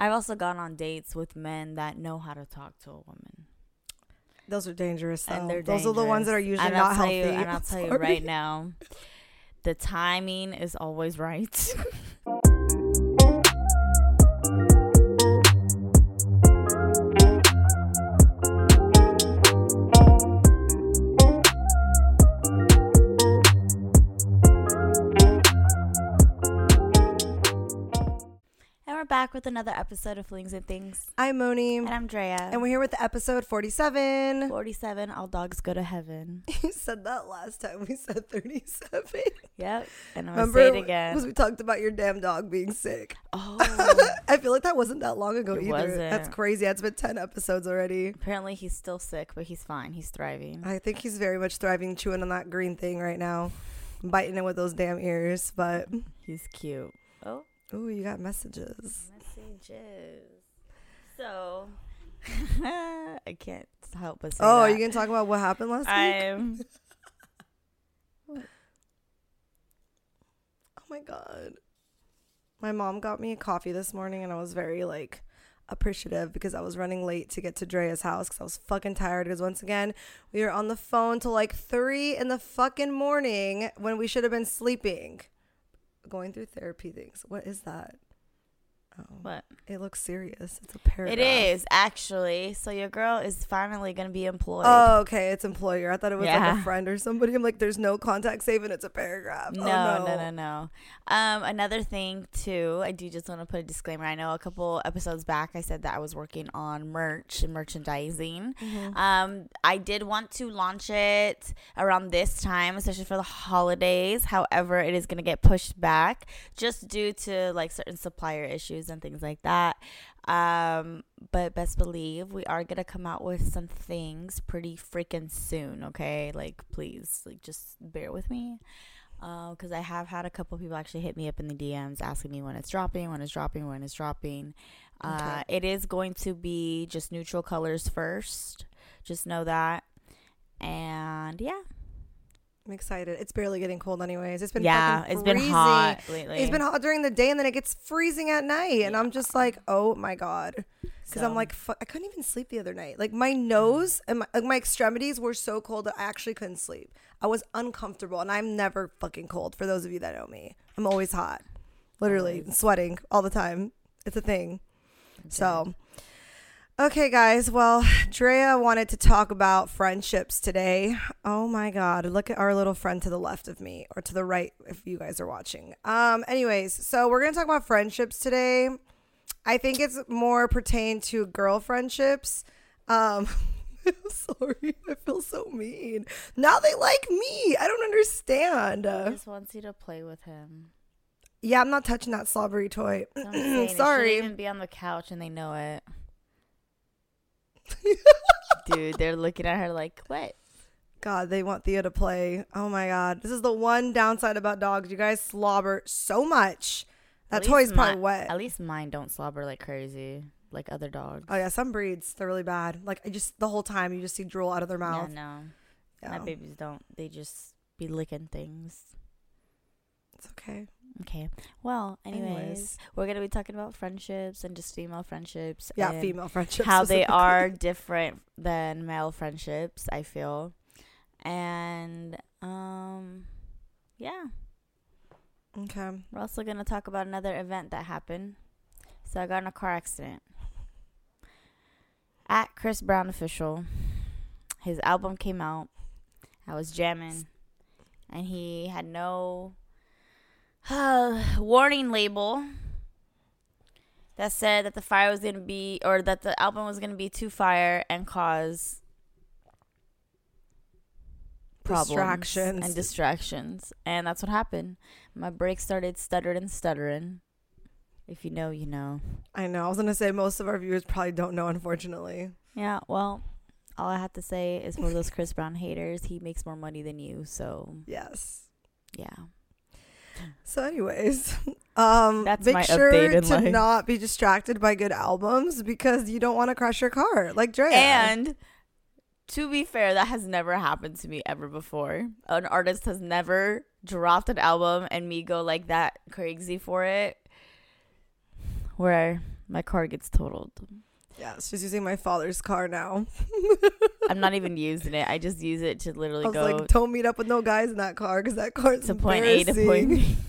I've also gone on dates with men that know how to talk to a woman. Those are dangerous. Though. And they're Those are the ones that are usually and not healthy. You, and I'll tell you right now, the timing is always right. back with another episode of Flings and Things. I'm Moni, And I'm Drea. and we're here with episode 47. 47. All dogs go to heaven. You said that last time. We said 37. Yep. And I'm going to Remember say it again. Because we talked about your damn dog being sick. Oh. I feel like that wasn't that long ago It either. That's wasn't. crazy. It's been 10 episodes already. Apparently, he's still sick, but he's fine. He's thriving. I think he's very much thriving, chewing on that green thing right now, biting it with those damn ears. But, He's cute. Oh, ooh, you got messages. Messages. So, I can't help but say Oh, that. you can talk about what happened last week? I'm. Oh my god. My mom got me a coffee this morning and I was very like appreciative because I was running late to get to Drea's house because I was fucking tired because once again we were on the phone till like three in the fucking morning when we should have been sleeping. Going through therapy things. What is that? Oh, What? it looks serious. It's a paragraph. It is actually. So your girl is finally gonna be employed. Oh, okay. It's employer. I thought it was like a friend or somebody. I'm like, there's no contact save and it's a paragraph. No, oh, no, no, no. Um, another thing too, I do just want to put a disclaimer. I know a couple episodes back I said that I was working on merch and merchandising. Mhm. Um, I did want to launch it around this time, especially for the holidays. However, it is gonna get pushed back just due to like certain supplier issues and things like that. Um, but best believe we are gonna come out with some things pretty freaking soon. Okay, like please, like just bear with me because I have had a couple people actually hit me up in the DMs asking me when it's dropping, when it's dropping, when it's dropping. Uh, it is going to be just neutral colors first. Just know that. And yeah, I'm excited. It's barely getting cold, anyways. It's been yeah, it's been hot lately. It's been hot during the day, and then it gets freezing at night, and I'm just like, oh my god, because I'm like, fu- I couldn't even sleep the other night. Like my nose and my, like my extremities were so cold that I actually couldn't sleep. I was uncomfortable, and I'm never fucking cold. For those of you that know me, I'm always hot, literally Always. sweating all the time. It's a thing. So, okay, guys. Well, Drea wanted to talk about friendships today. Oh my God. Look at our little friend to the left of me or to the right if you guys are watching. Um, anyways, so we're going to talk about friendships today. I think it's more pertain to girl friendships. Um, sorry. I feel so mean. Now they like me. I don't understand. He just wants you to play with him. yeah, I'm not touching that slobbery toy. So I'm It Sorry. shouldn't even be on the couch, and they know it. Dude, they're looking at her like, "What?" God, they want Thea to play. Oh my God. This is the one downside about dogs. You guys slobber so much. That At toy's least probably wet. At least mine don't slobber like crazy, like other dogs. Oh yeah, some breeds they're really bad. Like I just the whole time you just see drool out of their Yeah, mouth. no, Yeah, my babies don't. They just be licking things. it's okay. Okay. Well, anyways, Anyways. we're gonna be talking about friendships and just female friendships. Yeah, female friendships. How they are different than male friendships. I feel, and um, yeah, Okay. we're also gonna talk about another event that happened. So I got in a car accident. At Chris Brown official, his album came out. I was jamming, and he had no uh, warning label that said that the fire was gonna be, or that the album was gonna be too fire and cause problems Distractions. and distractions, and that's what happened. My brakes started stuttering and stuttering. If you know, you know. I know. I was gonna say most of our viewers probably don't know, unfortunately. Yeah, well, all I have to say is for those Chris Brown haters, he makes more money than you, so Yes. yeah. So, anyways, um, That's make my sure update in to life. not be distracted by good albums because you don't want to crash your car, like Drea. And to be fair, that has never happened to me ever before. An artist has never dropped an album and me go like that crazy for it. Where My car gets totaled. Yeah, she's using my father's car now. I'm not even using it. I just use it to literally I was go like, don't meet up with no guys in that car because that car's to point A to point. B.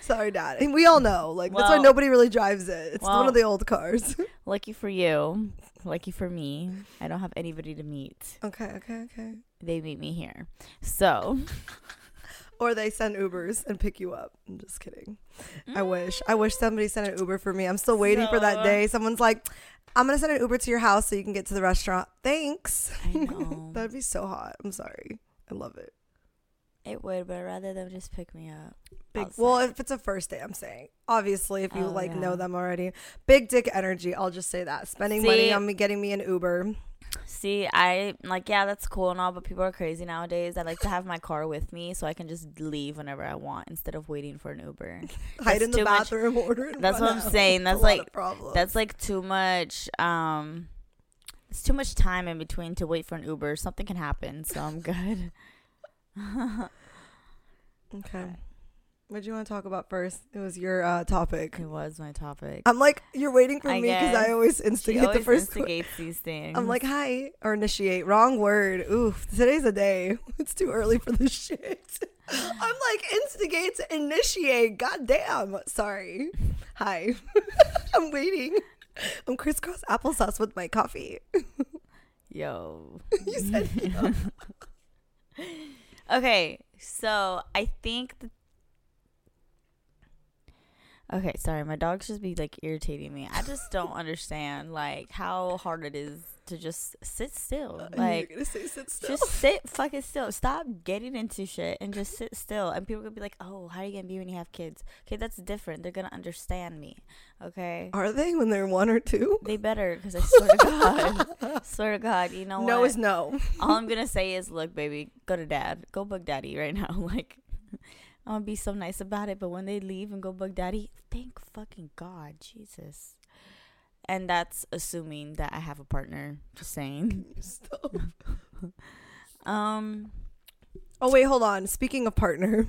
Sorry, Dad. And we all know, like that's why nobody really drives it. It's one of the old cars. Lucky for you. Lucky for me. I don't have anybody to meet. okay, okay, okay. They meet me here. So Or they send Ubers and pick you up. I'm just kidding. I wish. I wish somebody sent an Uber for me. I'm still waiting for that day. Someone's like, I'm gonna send an Uber to your house so you can get to the restaurant. Thanks. I know. That'd be so hot. I'm sorry. I love it. it would, but I'd rather them just pick me up. Big, outside. well, if it's a first day, I'm saying. Obviously, if you Oh, like know them already, big dick energy. I'll just say that. Spending money on me getting me an Uber. See, I like yeah, that's cool and all, but people are crazy nowadays. I like to have my car with me so I can just leave whenever I want instead of waiting for an Uber. Hide in the too much- bathroom, order. That's what I'm out. saying. That's like- That's like too much um it's too much time in between to wait for an Uber. Something can happen, so I'm good. okay. What do you want to talk about first? It was your uh, topic. It was my topic. I'm like, you're waiting for I me because I always instigate the always first. que- instigates these things. I'm like, hi, or initiate. Wrong word. Oof, today's a day. It's too early for this shit. I'm like, instigate to initiate. God damn. Sorry. Hi. I'm waiting. I'm crisscross applesauce with my coffee. yo. you said yo. Okay, so I think. th- okay, sorry, my dogs just be like irritating me. I just don't understand like how hard it is to just sit still. Uh, Were Like gonna say sit still. just sit fucking still. Stop getting into shit and just sit still. And people gonna be like, "Oh, how are you gonna be when you have kids?" Okay, that's different. They're gonna understand me. Okay, Are they when they're one or two? they better because I swear to God, swear to God, you know no what? is no. All I'm gonna say is, look, baby, go to dad. Go bug daddy right now. Like, I'm gonna be so nice about it, but when they leave and go bug daddy, thank fucking God, Jesus. And that's assuming that I have a partner. Just saying. Stop. Um, Oh wait, hold on. Speaking of partner,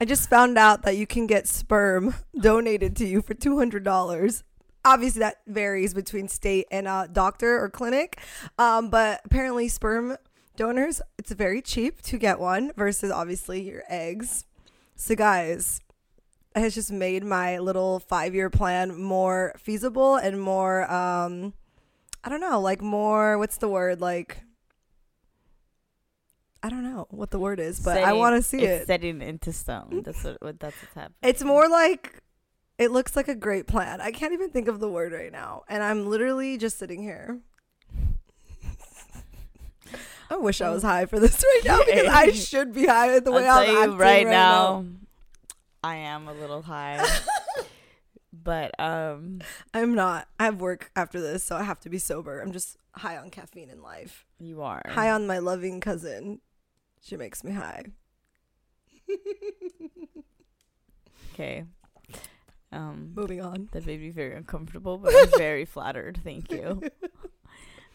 I just found out that you can get sperm donated to you for two hundred dollars. Obviously, that varies between state and uh, doctor or clinic, um, but apparently, sperm donors it's very cheap to get one versus obviously your eggs. So, guys, it has just made my little five year plan more feasible and more. Um, I don't know, like more. What's the word? Like I don't know what the word is, but I want to see it's it. setting into stone. That's what, what that's what's happening. It's more like it looks like a great plan. I can't even think of the word right now, and I'm literally just sitting here. I wish I was high for this right now because I should be high the way I'll I'm acting right, right, now, I am a little high. but um I'm not. I have work after this, so I have to be sober. I'm just high on caffeine in life. you are. High on my loving cousin. She makes me high. Okay. Um Moving on. that made me very uncomfortable, but I'm very flattered. Thank you.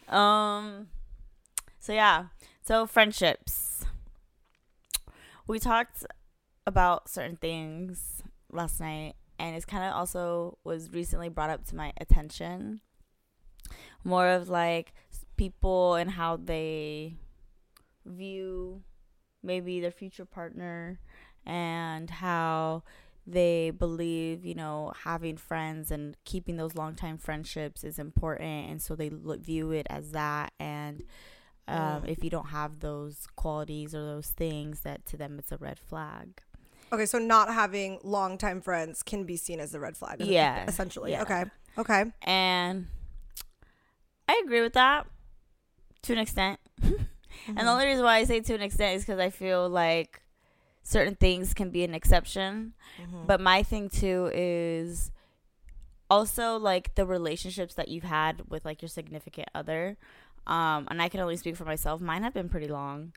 Um so yeah. So friendships. We talked about certain things last night and it's kind of also was recently brought up to my attention. More of like people and how they view maybe their future partner and how they believe, you know, having friends and keeping those long time friendships is important. And so they look, view it as that. And um, if you don't have those qualities or those things, that to them it's a red flag. Okay, so not having longtime friends can be seen as a red flag. Yeah, Essentially. yeah. Okay. Okay. And I agree with that to an extent. And the only reason why I say to an extent is because I feel like certain things can be an exception. Mhm. But my thing too is also like the relationships that you've had with like your significant other. Um, and I can only speak for myself. Mine have been pretty long.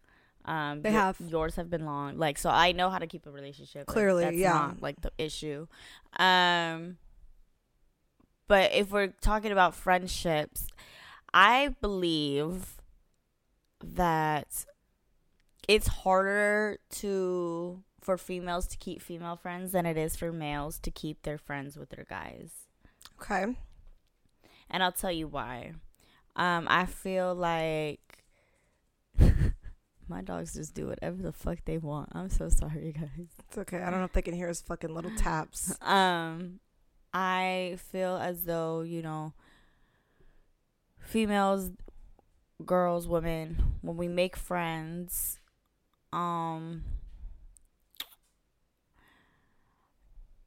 Um, They your- have. Yours have been long. Like so, I know how to keep a relationship. Like, Clearly, that's yeah. Not, like the issue. Um, but if we're talking about friendships, I believe that it's harder to for females to keep female friends than it is for males to keep their friends with their guys. Okay. And I'll tell you why. Um, I feel like my dogs just do whatever the fuck they want. I'm so sorry, guys. It's okay. I don't know if they can hear his fucking little taps. Um, I feel as though you know, females, girls, women, when we make friends, um,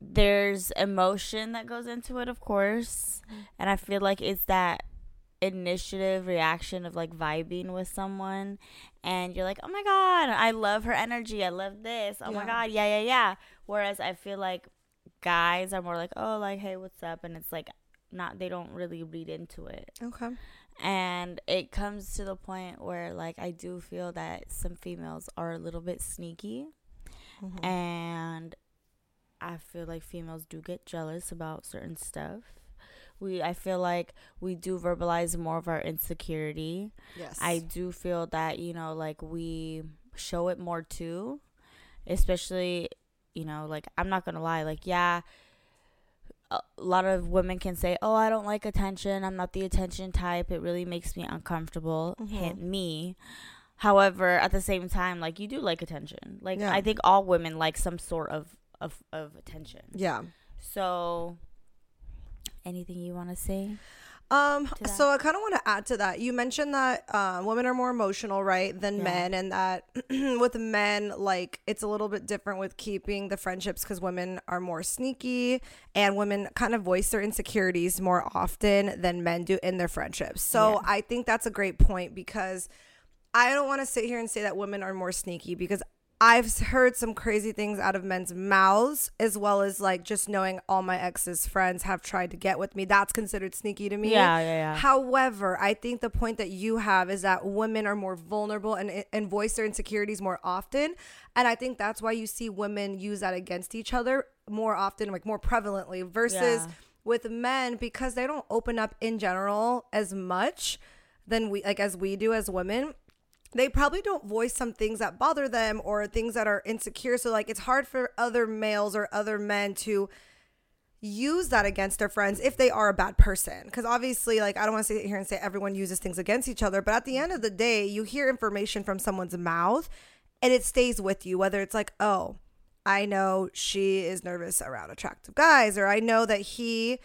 there's emotion that goes into it, of course, and I feel like it's that initiative reaction of like vibing with someone and you're like oh my god i love her energy i love this oh my god yeah yeah yeah whereas i feel like guys are more like oh like hey what's up and it's like not they don't really read into it Okay. and it comes to the point where like i do feel that some females are a little bit sneaky Mhm. and I feel like females do get jealous about certain stuff. We I feel like we do verbalize more of our insecurity. Yes. I do feel that, you know, like we show it more too. Especially, you know, like I'm not going to lie, like yeah, a lot of women can say, "Oh, I don't like attention. I'm not the attention type. It really makes me uncomfortable." Mhm. Hit me. However, at the same time, like you do like attention. Like Yeah. I think all women like some sort of of, of attention. Yeah. So, anything you want to say? Um, so I kind of want to add to that. You mentioned that uh, women are more emotional, right, than Yeah. men, and that with men, like it's a little bit different with keeping the friendships because women are more sneaky, and women kind of voice their insecurities more often than men do in their friendships. So Yeah. I think that's a great point because I don't want to sit here and say that women are more sneaky because I've heard some crazy things out of men's mouths, as well as like just knowing all my ex's friends have tried to get with me. That's considered sneaky to me. Yeah, yeah, yeah. However, I think the point that you have is that women are more vulnerable and and voice their insecurities more often, and I think that's why you see women use that against each other more often, like more prevalently, versus Yeah. with men because they don't open up in general as much than we like as we do as women they probably don't voice some things that bother them or things that are insecure. So, like, it's hard for other males or other men to use that against their friends if they are a bad person. Because obviously, like, I don't want to sit here and say everyone uses things against each other, but at the end of the day, you hear information from someone's mouth and it stays with you, whether it's like, oh, I know she is nervous around attractive guys, or I know that he,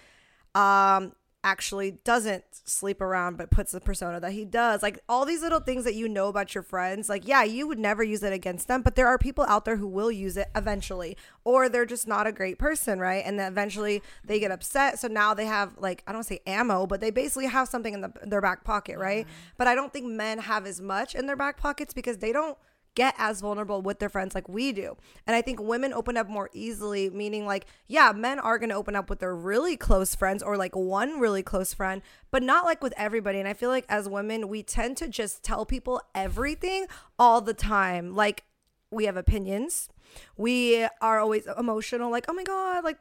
um, actually doesn't sleep around but puts the persona that he does. Like all these little things that you know about your friends, like yeah, you would never use it against them, but there are people out there who will use it eventually or they're just not a great person, right? And then eventually they get upset, so now they have like I don't say ammo, but they basically have something in the, their back pocket, right? But I don't think men have as much in their back pockets because they don't get as vulnerable with their friends like we do. And I think women open up more easily, meaning like, yeah, men are going to open up with their really close friends or like one really close friend, but not like with everybody. And I feel like as women, we tend to just tell people everything all the time. Like, we have opinions. We are always emotional, like, oh my God, like,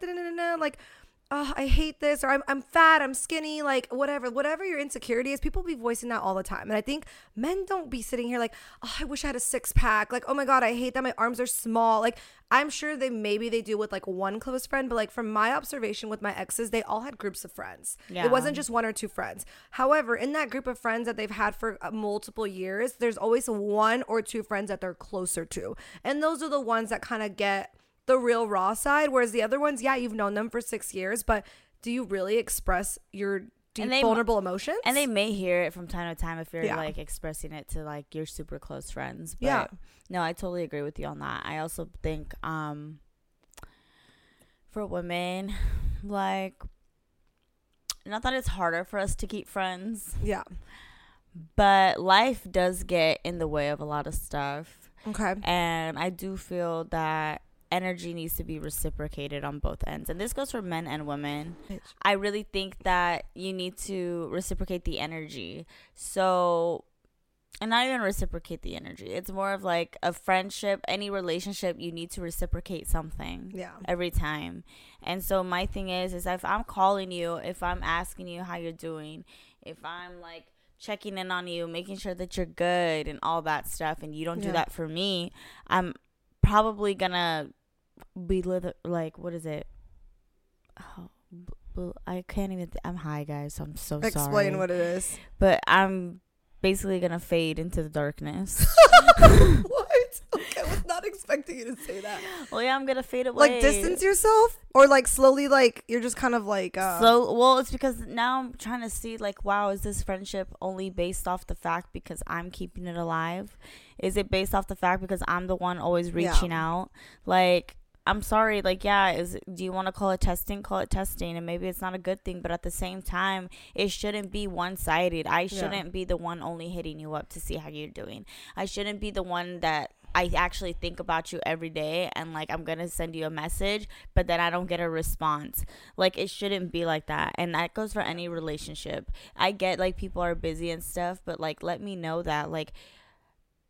like, oh, I hate this, or I'm, I'm fat, I'm skinny, like whatever, whatever your insecurity is, people be voicing that all the time. And I think men don't be sitting here like, oh, I wish I had a six pack. Like, oh my God, I hate that my arms are small. Like, I'm sure they maybe they do with like one close friend, but like from my observation with my exes, they all had groups of friends. Yeah. It wasn't just one or two friends. However, in that group of friends that they've had for uh, multiple years, there's always one or two friends that they're closer to. And those are the ones that kind of get the real raw side. Whereas the other ones, yeah, you've known them for six years, but do you really express your deep they- vulnerable emotions? And they may hear it from time to time if you're Yeah. like expressing it to like your super close friends. But Yeah. no, I totally agree with you on that. I also think um for women, like not that it's harder for us to keep friends, yeah. but life does get in the way of a lot of stuff. Okay. And I do feel that energy needs to be reciprocated on both ends. And this goes for men and women. I really think that you need to reciprocate the energy. So, and not even reciprocate the energy. It's more of like a friendship, any relationship, you need to reciprocate something Yeah. every time. And so my thing is is if I'm calling you, if I'm asking you how you're doing, if I'm like checking in on you, making sure that you're good and all that stuff and you don't do Yeah. that for me, I'm probably going to be lit- like what is it? Oh, b- I can't even. Th- I'm high, guys. So I'm so sorry. Explain what it is. But I'm basically gonna fade into the darkness. what? Okay, I was not expecting you to say that. well, yeah, I'm gonna fade away. Like distance yourself, or like slowly, like you're just kind of like. Uh, So well, it's because now I'm trying to see like, wow, is this friendship only based off the fact because I'm keeping it alive? Is it based off the fact because I'm the one always Yeah. reaching out? Like, I'm sorry, like, yeah, is do you want to call it testing? Call it testing, and maybe it's not a good thing, but at the same time, it shouldn't be one sided. I shouldn't be the one only hitting you up to see how you're doing. I shouldn't be the one that I actually think about you every day and like I'm gonna send you a message, but then I don't get a response. Like it shouldn't be like that. And that goes for any relationship. I get like people are busy and stuff, but like let me know that like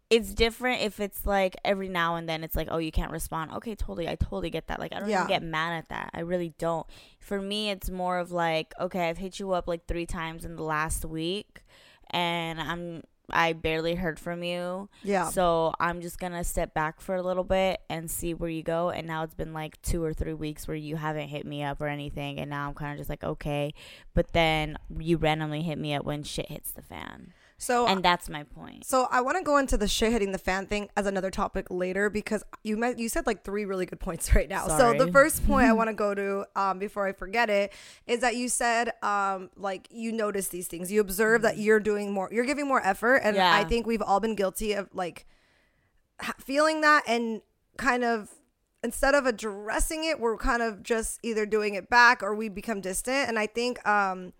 it's different if it's like every now and then it's like, oh, you can't respond. Okay, totally. I totally get that. Like, I don't Yeah. even get mad at that. I really don't. For me, it's more of like, okay, I've hit you up like three times in the last week and I'm, I barely heard from you. yeah. So I'm just gonna step back for a little bit and see where you go. And now it's been like two or three weeks where you haven't hit me up or anything, and now I'm kind of just like okay. But then you randomly hit me up when shit hits the fan, So and that's my point. So I want to go into the shit hitting the fan thing as another topic later because you met, you said like three really good points right now. So the first point I want to go to um, before I forget it is that you said um, like you notice these things. You observe that you're doing more. You're giving more effort, and Yeah. I think we've all been guilty of like feeling that and kind of instead of addressing it, we're kind of just either doing it back or we become distant. And I think um,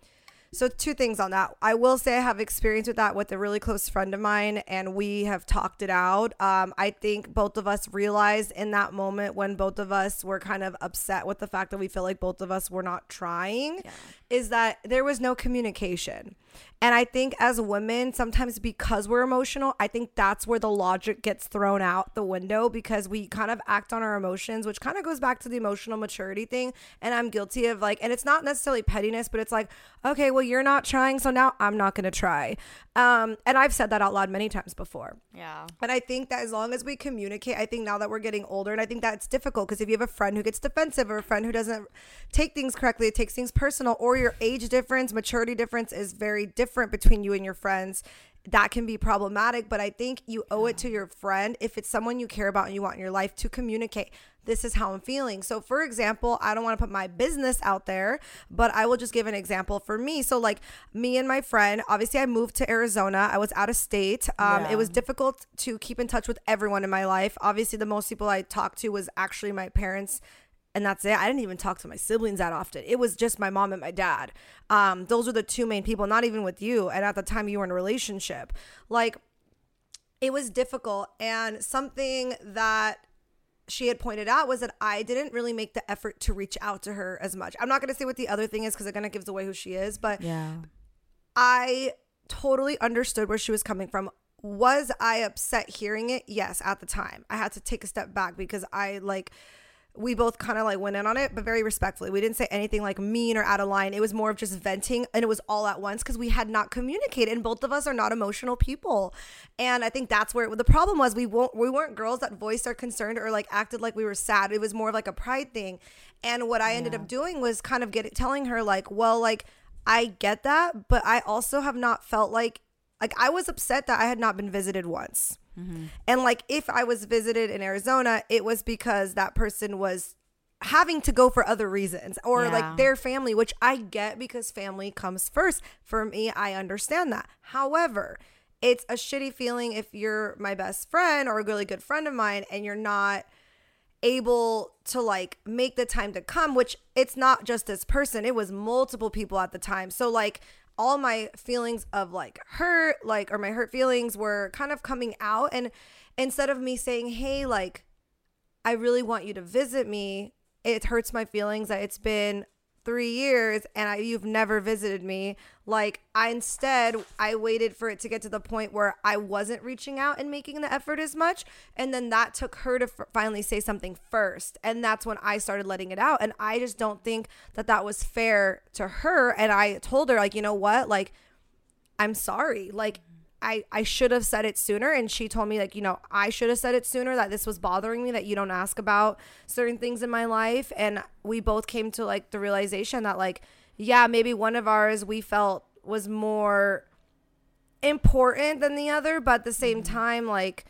so two things on that. I will say I have experience with that with a really close friend of mine, and we have talked it out. Um, I think both of us realized in that moment when both of us were kind of upset with the fact that we feel like both of us were not trying, is that there was no communication. And I think as women, sometimes because we're emotional, I think that's where the logic gets thrown out the window because we kind of act on our emotions, which kind of goes back to the emotional maturity thing. And I'm guilty of like, and it's not necessarily pettiness, but it's like, okay, well, you're not trying, so now I'm not going to try. Um, and I've said that out loud many times before. Yeah. And I think that as long as we communicate, I think now that we're getting older, and I think that's difficult because if you have a friend who gets defensive or a friend who doesn't take things correctly, it takes things personal, or your age difference, maturity difference is very different between you and your friends. That can be problematic, but I think you owe it to your friend if it's someone you care about and you want in your life to communicate. This is how I'm feeling. So, for example, I don't want to put my business out there, but I will just give an example for me. So, like me and my friend, obviously, I moved to Arizona. I was out of state. Um, Yeah. It was difficult to keep in touch with everyone in my life. Obviously, the most people I talked to was actually my parents, and that's it. I didn't even talk to my siblings that often. It was just my mom and my dad. Um, those were the two main people, not even with you. And at the time, you were in a relationship. Like, it was difficult. And something that she had pointed out was that I didn't really make the effort to reach out to her as much. I'm not going to say what the other thing is because it kind of gives away who she is, but Yeah. I totally understood where she was coming from. Was I upset hearing it? Yes, at the time. I had to take a step back because I like we both kind of like went in on it, but very respectfully. We didn't say anything like mean or out of line. It was more of just venting and it was all at once because we had not communicated and both of us are not emotional people. And I think that's where the problem was we won't we weren't girls that voiced our concern or like acted like we were sad. It was more of like a pride thing. And what I ended up doing was kind of getting telling her like, well, like I get that, but I also have not felt like like I was upset that I had not been visited once. Mm-hmm. And like if I was visited in Arizona, it was because that person was having to go for other reasons or Yeah. like their family, which I get because family comes first. For me, I understand that. However, it's a shitty feeling if you're my best friend or a really good friend of mine and you're not able to like make the time to come which it's not just this person it was multiple people at the time so like all my feelings of like hurt like or my hurt feelings were kind of coming out. And instead of me saying hey like i really want you to visit me it hurts my feelings that it's been three years and I, you've never visited me like i instead i waited for it to get to the point where i wasn't reaching out and making the effort as much and then that took her to f- finally say something first and that's when i started letting it out and i just don't think that that was fair to her and i told her like you know what? Like i'm sorry. Like I, I should have said it sooner and she told me like you know i should have said it sooner that this was bothering me that you don't ask about certain things in my life and we both came to like the realization that like yeah, maybe one of ours we felt was more important than the other, but at the same Mm-hmm. time, like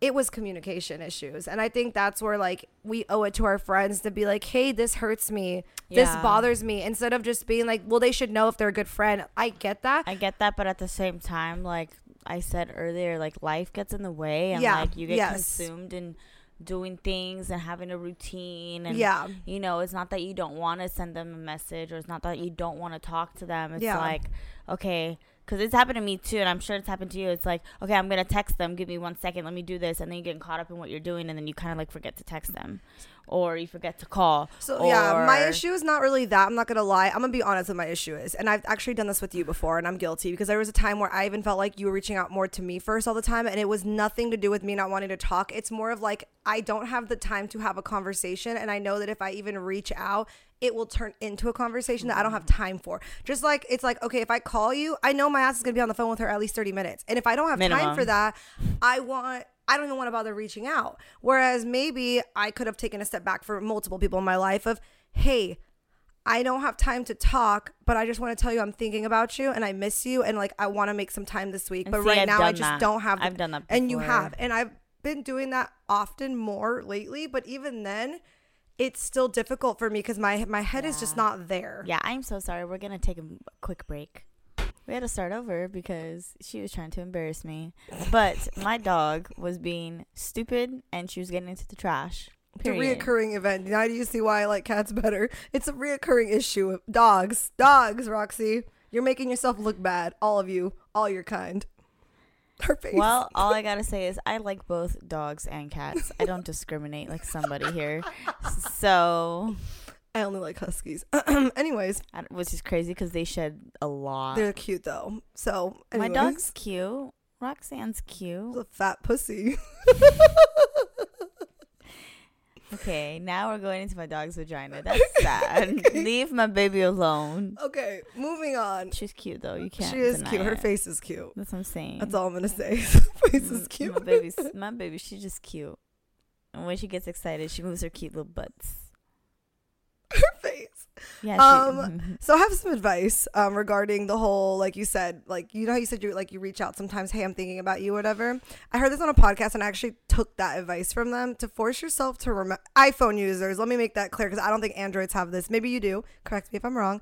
it was communication issues. And I think that's where like we owe it to our friends to be like, hey, this hurts me. This bothers me. Instead of just being like, well, they should know if they're a good friend. I get that. I get that, but at the same time, like I said earlier, like life gets in the way, and Yeah, like you get yes. consumed in doing things and having a routine, and yeah. you know, it's not that you don't want to send them a message, or it's not that you don't want to talk to them. It's Yeah. like, okay, because it's happened to me too, and I'm sure it's happened to you. It's like, okay, I'm gonna text them. Give me one second. Let me do this, and then you get caught up in what you're doing, and then you kind of like forget to text them, or you forget to call. So yeah, my issue is not really that. I'm not gonna lie. I'm gonna be honest with my issue is, and I've actually done this with you before, and I'm guilty because there was a time where I even felt like you were reaching out more to me first all the time, and it was nothing to do with me not wanting to talk. It's more of like I don't have the time to have a conversation, and I know that if I even reach out. It will turn into a conversation that I don't have mm-hmm. time for. Just like it's like, okay, if I call you, I know my ass is gonna be on the phone with her at least 30 minutes. And if I don't have time for that, I want I don't even want to bother reaching out. Whereas maybe I could have taken a step back for multiple people in my life of, hey, I don't have time to talk, but I just want to tell you I'm thinking about you and I miss you and like I want to make some time this week. And but see, right I've now I just that. don't have the- I've done that And you have. And I've been doing that often more lately, but even then it's still difficult for me because my my head is just not there. Yeah, I'm so sorry. We're gonna take a quick break. We had to start over because she was trying to embarrass me. But my dog was being stupid and she was getting into the trash. It's a Period. reoccurring event. Now do you see why I like cats better? It's a reoccurring issue. Dogs. Dogs, Roxy. You're making yourself look bad. All of you. All your kind. Her face. Well, all I gotta say is I like both dogs and cats. I don't discriminate like somebody here. So, I only like huskies. anyways, which is crazy because they shed a lot. they're cute though. So My dog's cute. Roxanne's cute. a fat pussy. Okay, now we're going into my dog's vagina. That's sad. Leave my baby alone. okay, moving on. She's cute though. You can't. She is cute. Her it. face is cute. That's what I'm saying. That's all I'm gonna say. Her face is cute. My baby's my baby. She's just cute. And when she gets excited, she moves her cute little butts. Her face. Yeah. Um, So I have some advice um, regarding the whole, like you said, like you know how you said you like you reach out sometimes. Hey, I'm thinking about you, whatever. I heard this on a podcast and I actually took that advice from them to force yourself to remember iPhone users. Let me make that clear because I don't think Androids have this. Maybe you do. Correct me if I'm wrong.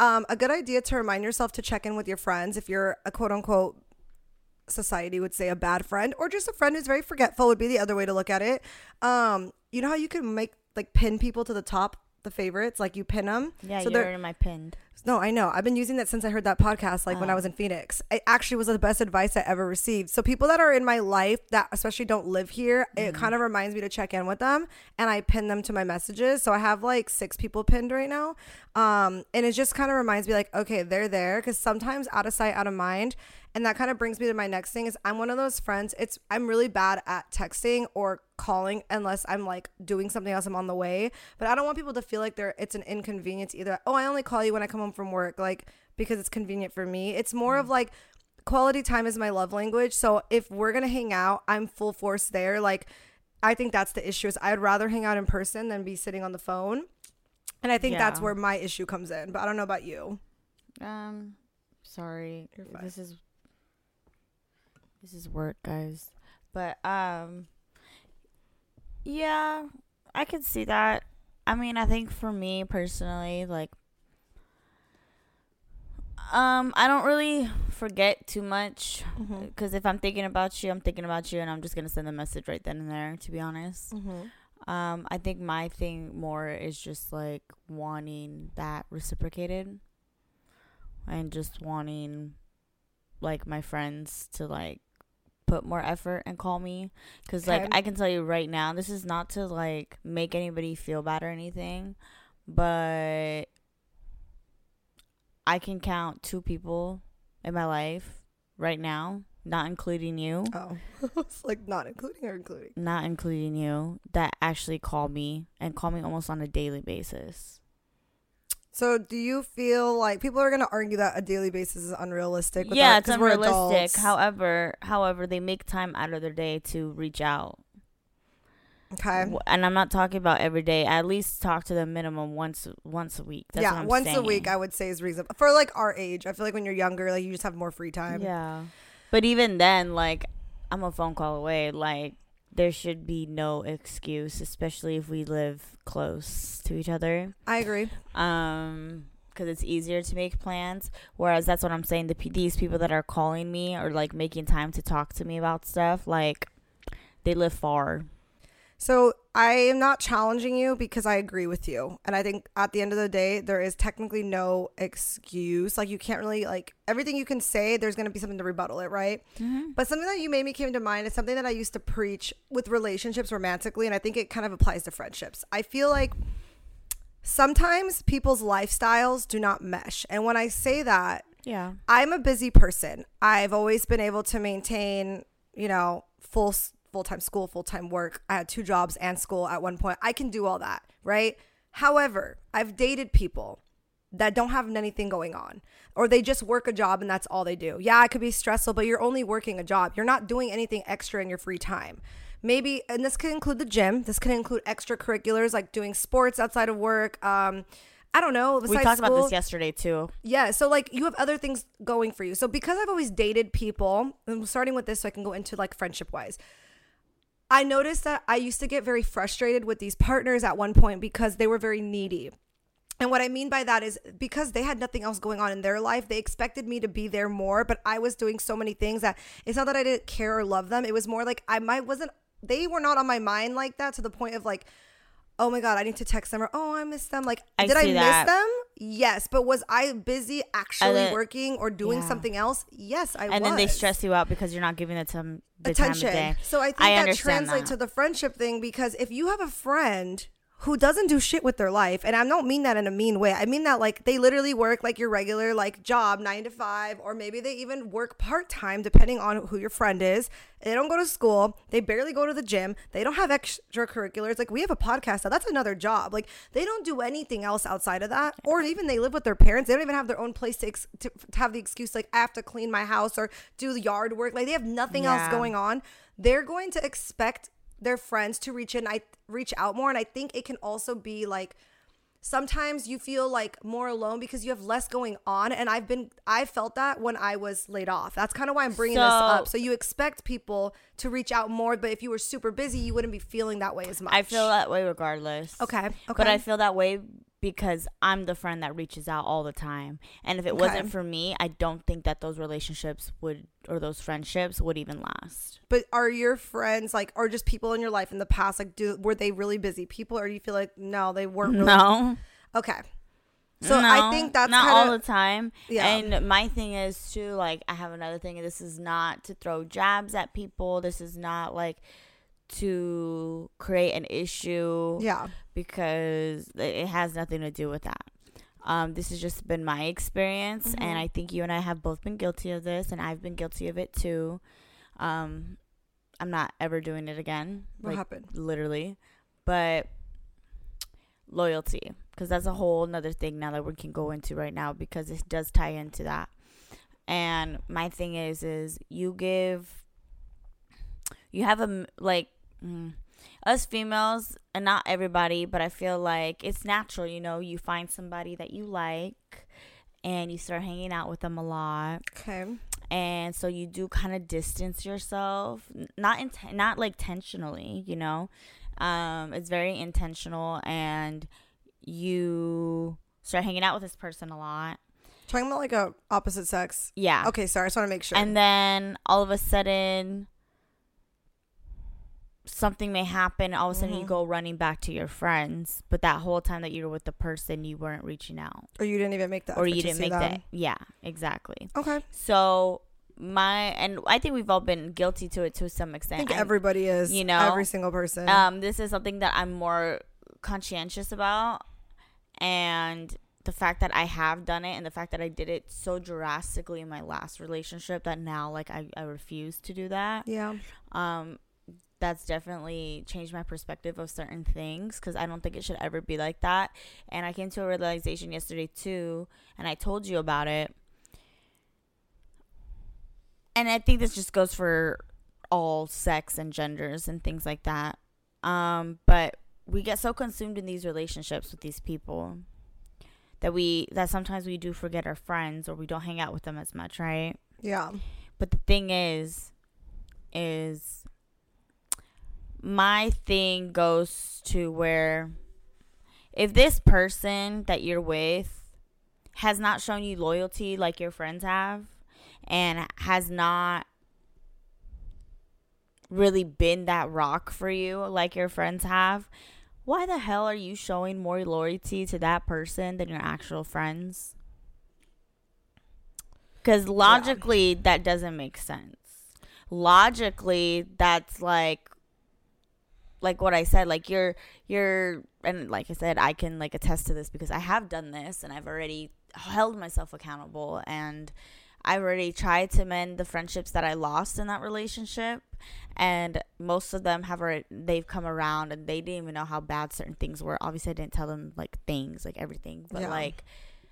Um, a good idea to remind yourself to check in with your friends if you're a quote unquote society would say a bad friend or just a friend who's very forgetful would be the other way to look at it. Um, you know how you can make like pin people to the top, the favorites, like you pin them. yeah, so you're they're- in my pinned. No, I know. I've been using that since I heard that podcast, like when I Oh. was in Phoenix. It actually was the best advice I ever received. So people that are in my life that especially don't live here, it kind of reminds me to check in with them, and I pin them to my messages. So I have like six people pinned right now, um, and it just kind of reminds me like, okay, they're there because sometimes out of sight, out of mind. And that kind of brings me to my next thing is I'm one of those friends. It's I'm really bad at texting or calling unless I'm like doing something else. I'm on the way, but I don't want people to feel like they're it's an inconvenience either. Oh, I only call you when I come home from work, like because it's convenient for me. It's more of like quality time is my love language. So if we're gonna hang out, I'm full force there. Like I think that's the issue. Is I'd rather hang out in person than be sitting on the phone. And I think that's where my issue comes in. But I don't know about you. Um, sorry. This is this is work, guys. But um, yeah, I can see that. I mean, I think for me personally, like, um, I don't really forget too much Mm-hmm. because if I'm thinking about you, I'm thinking about you, and I'm just gonna send a message right then and there. To be honest. Mm-hmm. Um, I think my thing more is just like wanting that reciprocated and just wanting like my friends to like put more effort and call me cuz like I can tell you right now this is not to like make anybody feel bad or anything but I can count two people in my life right now not including you Oh, it's like not including or including. not including you, that actually call me and call me almost on a daily basis. So, do you feel like people are going to argue that a daily basis is unrealistic? with yeah, it's unrealistic. However, however, they make time out of their day to reach out. Okay. And I'm not talking about every day. At least talk to them minimum once once a week. That's yeah, what I'm once saying. a week I would say is reasonable for like our age. I feel like when you're younger, like you just have more free time. Yeah. But even then, like, I'm a phone call away. Like, there should be no excuse, especially if we live close to each other. I agree. Um, because it's easier to make plans. Whereas that's what I'm saying. The these people that are calling me or like making time to talk to me about stuff, like, they live far. So I am not challenging you because I agree with you. And I think at the end of the day, there is technically no excuse. Like you can't really like everything you can say, there's gonna be something to rebuttal it, right? Mm-hmm. But something that you made me came to mind is something that I used to preach with relationships romantically, and I think it kind of applies to friendships. I feel like sometimes people's lifestyles do not mesh. And when I say that, Yeah. I'm a busy person. I've always been able to maintain, you know, full full time school, full time work. I had two jobs and school at one point. I can do all that, right? However, I've dated people that don't have anything going on, or they just work a job and that's all they do. Yeah, it could be stressful, but you're only working a job. You're not doing anything extra in your free time. Maybe, and this could include the gym. This could include extracurriculars like doing sports outside of work. Um, I don't know. We talked about this yesterday too. Yeah, so like you have other things going for you. So because I've always dated people, and starting with this so I can go into like friendship wise. I noticed that I used to get very frustrated with these partners at one point because they were very needy. And what I mean by that is because they had nothing else going on in their life, they expected me to be there more, but I was doing so many things that it's not that I didn't care or love them. It was more like I might wasn't they were not on my mind like that to the point of like oh my god, I need to text them or oh I miss them. Like I did I miss that. them? Yes, but was I busy actually then- working or doing yeah. something else? Yes, I was. and then they stress you out because you're not giving it to them the attention. time of day. So I think I that translates that. to the friendship thing because if you have a friend who doesn't do shit with their life, and I don't mean that in a mean way. I mean that like they literally work like your regular like job, nine to five, or maybe they even work part time, depending on who your friend is. They don't go to school. They barely go to the gym. They don't have extracurriculars. Like we have a podcast. Now that's another job. Like they don't do anything else outside of that, or even they live with their parents. They don't even have their own place to, ex- to, to have the excuse like I have to clean my house or do the yard work. Like they have nothing else going on. They're going to expect their friends to reach in, I reach out more, and I think it can also be like sometimes you feel like more alone because you have less going on and i've been i felt that when i was laid off. That's kind of why i'm bringing this up. So you expect people to reach out more but if you were super busy you wouldn't be feeling that way as much I feel that way regardless. okay okay But I feel that way because I'm the friend that reaches out all the time. And if it Okay. wasn't for me, I don't think that those relationships would or those friendships would even last. but are your friends like or just people in your life in the past like do were they really busy people or do you feel like no they weren't really No. okay so i think that's not kinda, all the time. Yeah. And my thing is too, like I have another thing. This is not to throw jabs at people. This is not like to create an issue. yeah because it has nothing to do with that. Um, this has just been my experience, Mm-hmm. and I think you and I have both been guilty of this, and I've been guilty of it too. Um, I'm not ever doing it again. what like, happened Literally, but loyalty, because that's a whole another thing now that we can go into right now because it does tie into that. And my thing is, is you give, you have a like. Mm, us females and not everybody but i feel like it's natural you know you find somebody that you like and you start hanging out with them a lot. Okay. And so you do kind of distance yourself not inten- not like intentionally you know? Um it's very intentional and you start hanging out with this person a lot. Talking about like a opposite sex? Yeah. Okay sorry i just want to make sure. And then all of a sudden something may happen all of a sudden Mm-hmm. you go running back to your friends but that whole time that you were with the person you weren't reaching out or you didn't even make that or you didn't make them. that yeah exactly okay so my and i think we've all been guilty to it to some I extent think I'm- everybody is. you know, every single person. um this is something that i'm more conscientious about and the fact that i have done it and the fact that i did it so drastically in my last relationship that now like i, I refuse to do that yeah. um that's definitely changed my perspective of certain things because I don't think it should ever be like that. And I came to a realization yesterday too, and I told you about it. And I think this just goes for all sex and genders and things like that. Um, but we get so consumed in these relationships with these people that we that sometimes we do forget our friends or we don't hang out with them as much, right? Yeah. But the thing is is my thing goes to where if this person that you're with has not shown you loyalty like your friends have and has not really been that rock for you like your friends have, why the hell are you showing more loyalty to that person than your actual friends? Because logically, yeah. that doesn't make sense. Logically, that's like, like what I said. Like you're, you're, and like I said, I can like attest to this because I have done this and I've already held myself accountable and I've already tried to mend the friendships that I lost in that relationship and most of them have already they've come around and they didn't even know how bad certain things were. Obviously I didn't tell them like things, like everything. But yeah. like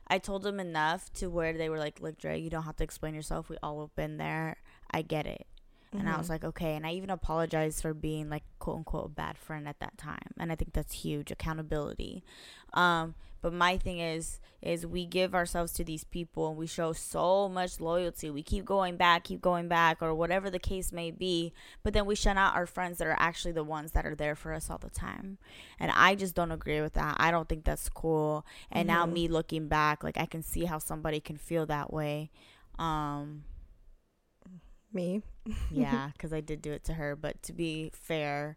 I told them enough to where they were like, Look, Dre, you don't have to explain yourself. We all have been there. I get it. Mm-hmm. And I was mm-hmm. like, okay. And I even apologized for being like quote unquote a bad friend at that time. And I think that's huge accountability. Um, but my thing is, is we give ourselves to these people and we show so much loyalty. We keep going back, keep going back, or whatever the case may be. But then we shun out our friends that are actually the ones that are there for us all the time. And I just don't agree with that. I don't think that's cool. And mm-hmm. now me looking back, like I can see how somebody can feel that way. Um, me. yeah, because I did do it to her. But to be fair,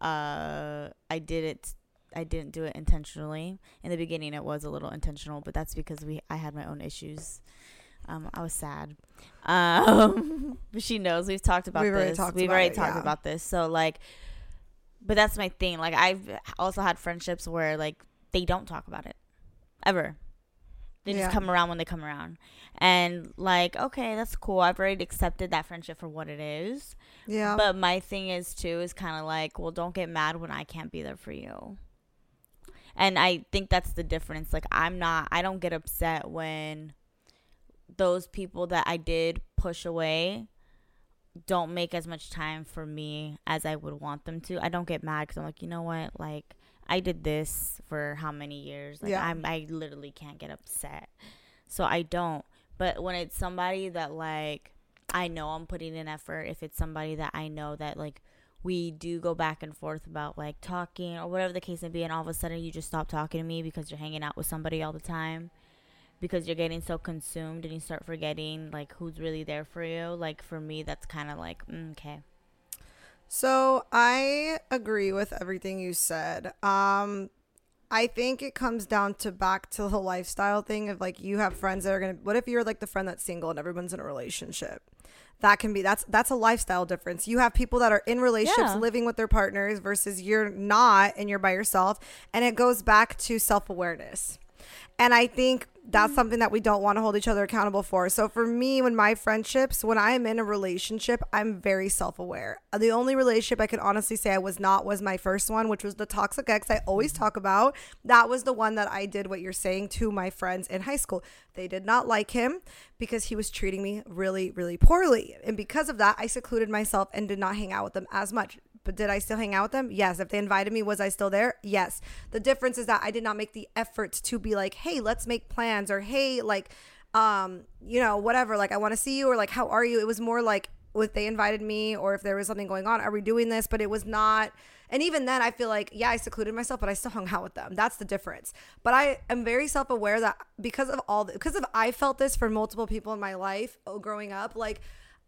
uh, I did it I didn't do it intentionally. In the beginning, it was a little intentional, but that's because we I had my own issues. Um, I was sad. Um, but she knows we've talked about we've this. Already talked we've about already it, talked yeah. about this. So like, but that's my thing. Like I've also had friendships where like they don't talk about it ever. They just yeah. come around when they come around. And like, okay, that's cool. I've already accepted that friendship for what it is. Yeah. But my thing is too is kind of like, well, don't get mad when I can't be there for you and I think that's the difference. Like I'm not I don't get upset when those people that I did push away don't make as much time for me as I would want them to. I don't get mad cuz I'm like, "You know what? Like I did this for how many years? Like yeah. I'm I literally can't get upset." So I don't. But when it's somebody that like I know I'm putting in effort, if it's somebody that I know that like we do go back and forth about like talking or whatever the case may be and all of a sudden you just stop talking to me because you're hanging out with somebody all the time because you're getting so consumed and you start forgetting like who's really there for you like for me that's kind of like mm, okay so i agree with everything you said um I think it comes down to back to the lifestyle thing of like you have friends that are gonna. What if you're like the friend that's single and everyone's in a relationship? that can be that's that's a lifestyle difference. You have people that are in relationships yeah. living with their partners versus you're not and you're by yourself and it goes back to self-awareness. And I think that's something that we don't want to hold each other accountable for. So for me, when my friendships, when I'm in a relationship, I'm very self-aware. The only relationship I can honestly say I was not was my first one, which was the toxic ex I always mm-hmm. talk about. That was the one that I did what you're saying to my friends in high school. They did not like him because he was treating me really, really poorly. And because of that, I secluded myself and did not hang out with them as much. But did I still hang out with them? Yes. If they invited me, was I still there? Yes. The difference is that I did not make the effort to be like, hey, let's make plans or hey, like, um, you know, whatever, like I want to see you or like how are you? It was more like if they invited me or if there was something going on, are we doing this? But it was not and even then I feel like, yeah, I secluded myself, but I still hung out with them. That's the difference. But I am very self-aware that because of all the, because of I felt this for multiple people in my life oh, growing up, like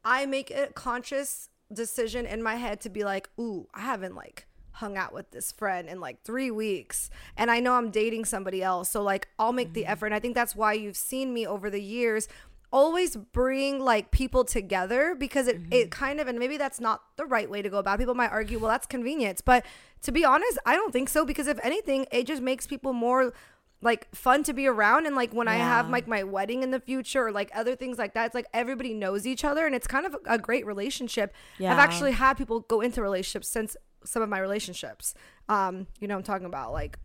I make a conscious decision in my head to be like, ooh, I haven't like hung out with this friend in like three weeks and I know I'm dating somebody else. So like I'll make mm-hmm. the effort. And I think that's why you've seen me over the years always bring like people together because it, mm-hmm. it kind of and maybe that's not the right way to go about it. people might argue well that's convenience but to be honest i don't think so because if anything it just makes people more like fun to be around and like when yeah. I have like my wedding in the future or like other things like that it's like everybody knows each other and it's kind of a great relationship. Yeah. I've actually had people go into relationships since some of my relationships. Um you know I'm talking about? Like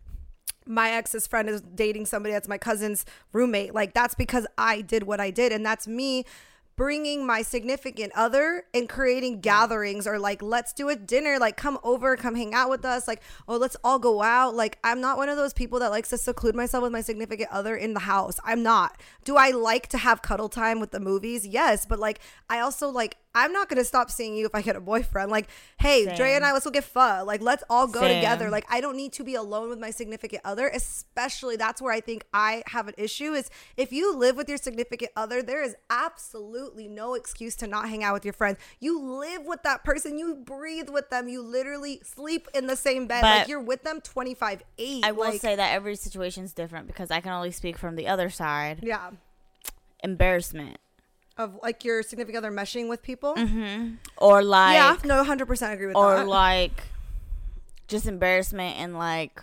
my ex's friend is dating somebody that's my cousin's roommate. Like that's because I did what I did. And that's me bringing my significant other and creating gatherings or like let's do a dinner. Like come over come hang out with us. Like oh let's all go out. Like i'm not one of those people that likes to seclude myself with my significant other in the house. I'm not. Do i like to have cuddle time with the movies? Yes. But like i also like I'm not gonna stop seeing you if I get a boyfriend. Like, hey, Same. Dre and I, let's go get pho. Like, let's all go Same. together. Like, I don't need to be alone with my significant other. Especially, that's where I think I have an issue. Is if you live with your significant other, there is absolutely no excuse to not hang out with your friends. You live with that person. You breathe with them. You literally sleep in the same bed. like, you're with them 25 eight. I will like, say that every situation is different because I can only speak from the other side. yeah, Embarrassment. Of like your significant other meshing with people. Mm-hmm. Or like yeah, no, 100% agree with or that. Or like just embarrassment and like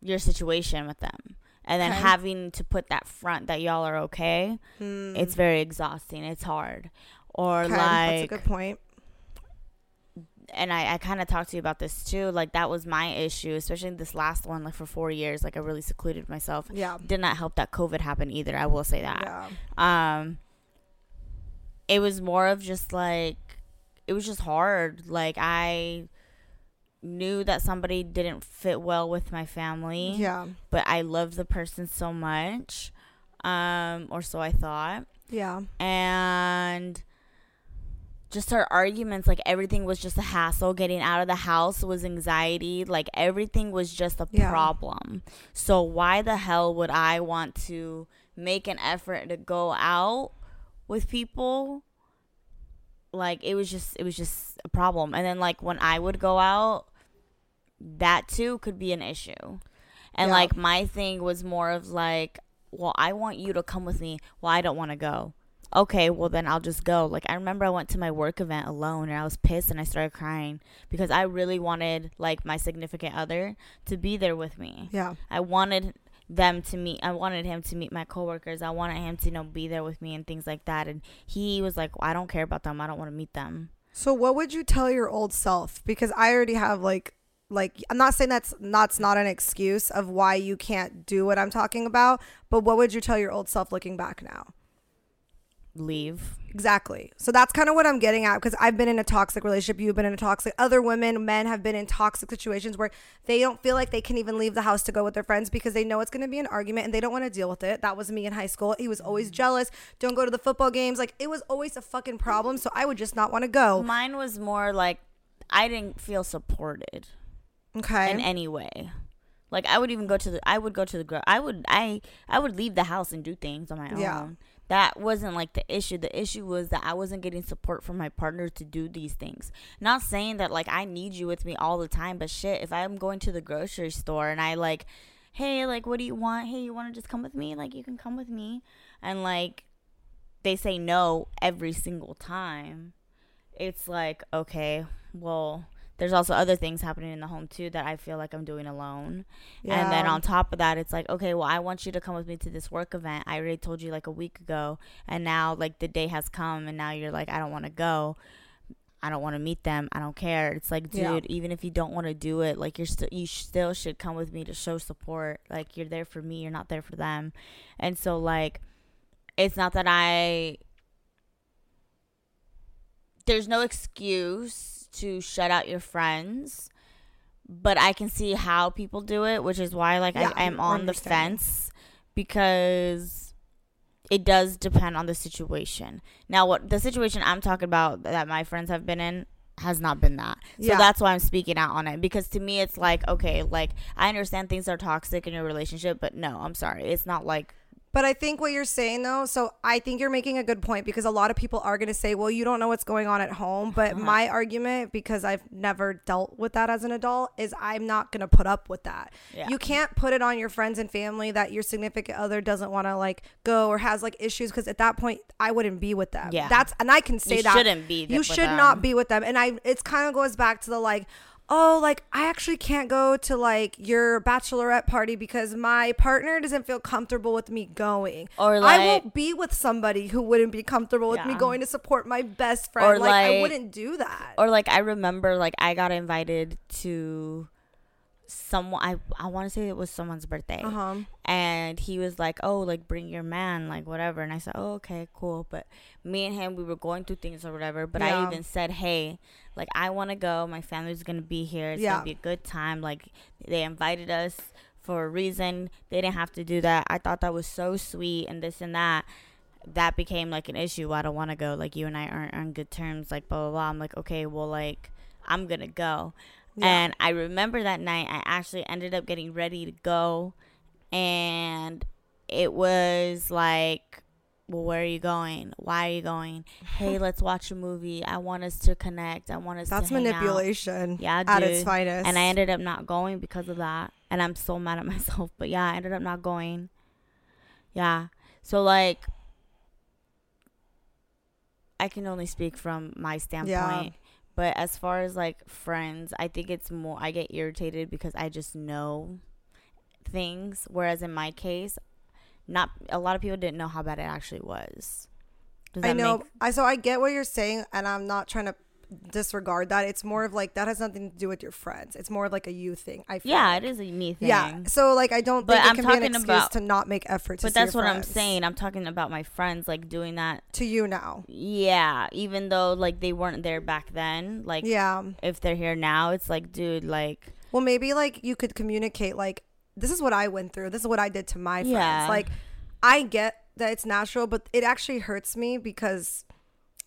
your situation with them and then Okay. having to put that front that y'all are okay Hmm. it's very exhausting it's hard or Okay, that's a good point. And i, I kind of talked to you about this too like that was my issue especially this last one like for four years like i really secluded myself Yeah. did not help that covid happened either i will say that Yeah. um it was more of just like it was just hard like i knew that somebody didn't fit well with my family Yeah. but i loved the person so much um or so i thought Yeah. and just her arguments like everything was just a hassle. Getting out of the house was anxiety. Like everything was just a Yeah. problem. So why the hell would i want to make an effort to go out with people? Like it was just it was just a problem. And then like when i would go out that too could be an issue. And Yeah. like my thing was more of like well i want you to come with me. Well i don't want to go okay well then i'll just go like i remember i went to my work event alone and i was pissed and i started crying because i really wanted like my significant other to be there with me Yeah. I wanted them to meet I wanted him to meet my coworkers. I wanted him to you know be there with me and things like that and he was like I don't care about them. I don't want to meet them. So what would you tell your old self? Because I already have like like I'm not saying that's that's not an excuse of why you can't do what I'm talking about, but what would you tell your old self looking back now? Leave. Exactly. So that's kind of what I'm getting at because I've been in a toxic relationship. You've been in a toxic. Other women, men have been in toxic situations where they don't feel like they can even leave the house to go with their friends because they know it's going to be an argument and they don't want to deal with it. That was me in high school. He was always mm. jealous. Don't go to the football games. Like it was always a fucking problem. So I would just not want to go. Mine was more like I didn't feel supported Okay. in any way. Like I would even go to the I would go to the girl I would I I would leave the house and do things on my own. Yeah. That wasn't like the issue. The issue was that I wasn't getting support from my partner to do these things. Not saying that like I need you with me all the time, but shit, if I'm going to the grocery store and I like, hey, like what do you want? Hey, you want to just come with me? Like you can come with me. And like they say no every single time. It's like, okay, well, there's also other things happening in the home too that I feel like I'm doing alone. And then on top of that, it's like, okay, well, I want you to come with me to this work event. I already told you like a week ago, and now like the day has come, and now you're like, I don't want to go. I don't want to meet them. I don't care. It's like, dude, Yeah. even if you don't want to do it, like you're still, you still should come with me to show support. Like you're there for me. You're not there for them. And so like, it's not that I. There's no excuse to shut out your friends but I can see how people do it, which is why like Yeah, I, I'm on the fence because it does depend on the situation. Now, what the situation I'm talking about that my friends have been in has not been that. So Yeah. that's why I'm speaking out on it because to me it's like okay, like I understand things are toxic in your relationship, but no, I'm sorry, it's not like But I think what you're saying though, so I think you're making a good point because a lot of people are going to say, well, you don't know what's going on at home. But Uh-huh. my argument, because I've never dealt with that as an adult, is I'm not going to put up with that. Yeah. You can't put it on your friends and family that your significant other doesn't want to like go or has like issues because at that point I wouldn't be with them. Yeah. That's, and I can say You that. shouldn't be You should not be with them. And I, it's kind of goes back to the like, oh, like I actually can't go to like your bachelorette party because my partner doesn't feel comfortable with me going. Or, like, I won't be with somebody who wouldn't be comfortable with me going to support my best friend. Or, like, I wouldn't do that. or like I remember like I got invited to someone I I want to say it was someone's birthday. Uh-huh. And he was like, "Oh, like bring your man, like whatever." And I said, "Oh, okay, cool." But me and him, we were going through things or whatever. But Yeah. I even said, "Hey, like I want to go. My family's gonna be here. It's Yeah. gonna be a good time. Like they invited us for a reason. They didn't have to do that. I thought that was so sweet and this and that." That became like an issue. I don't want to go. Like you and I aren't on good terms. Like blah blah blah. I'm like, okay, well, like I'm gonna go. Yeah. And I remember that night, I actually ended up getting ready to go. And it was like, well, where are you going? Why are you going? Hey, let's watch a movie. I want us to connect. I want us That's to hang out." manipulation. Yeah, At its finest. And I ended up not going because of that. And I'm so mad at myself. But yeah, I ended up not going. Yeah. So, like, I can only speak from my standpoint. But as far as like friends, I think it's more, I get irritated because I just know things. Whereas in my case, not a lot of people didn't know how bad it actually was. I know. make- I so I get what you're saying, and I'm not trying to disregard that. It's more of like that has nothing to do with your friends. It's more of like a you thing. I feel yeah, like. it is a me thing. Yeah. So like I don't But think it I'm can be an talking excuse about- to not make effort to But that's what I'm saying. I'm talking about my friends like doing that. To you now. Yeah, even though like they weren't there back then, like Yeah. if they're here now, it's like, dude, like Well, maybe like you could communicate like this is what I went through. This is what I did to my friends. Yeah. Like I get that it's natural, but it actually hurts me because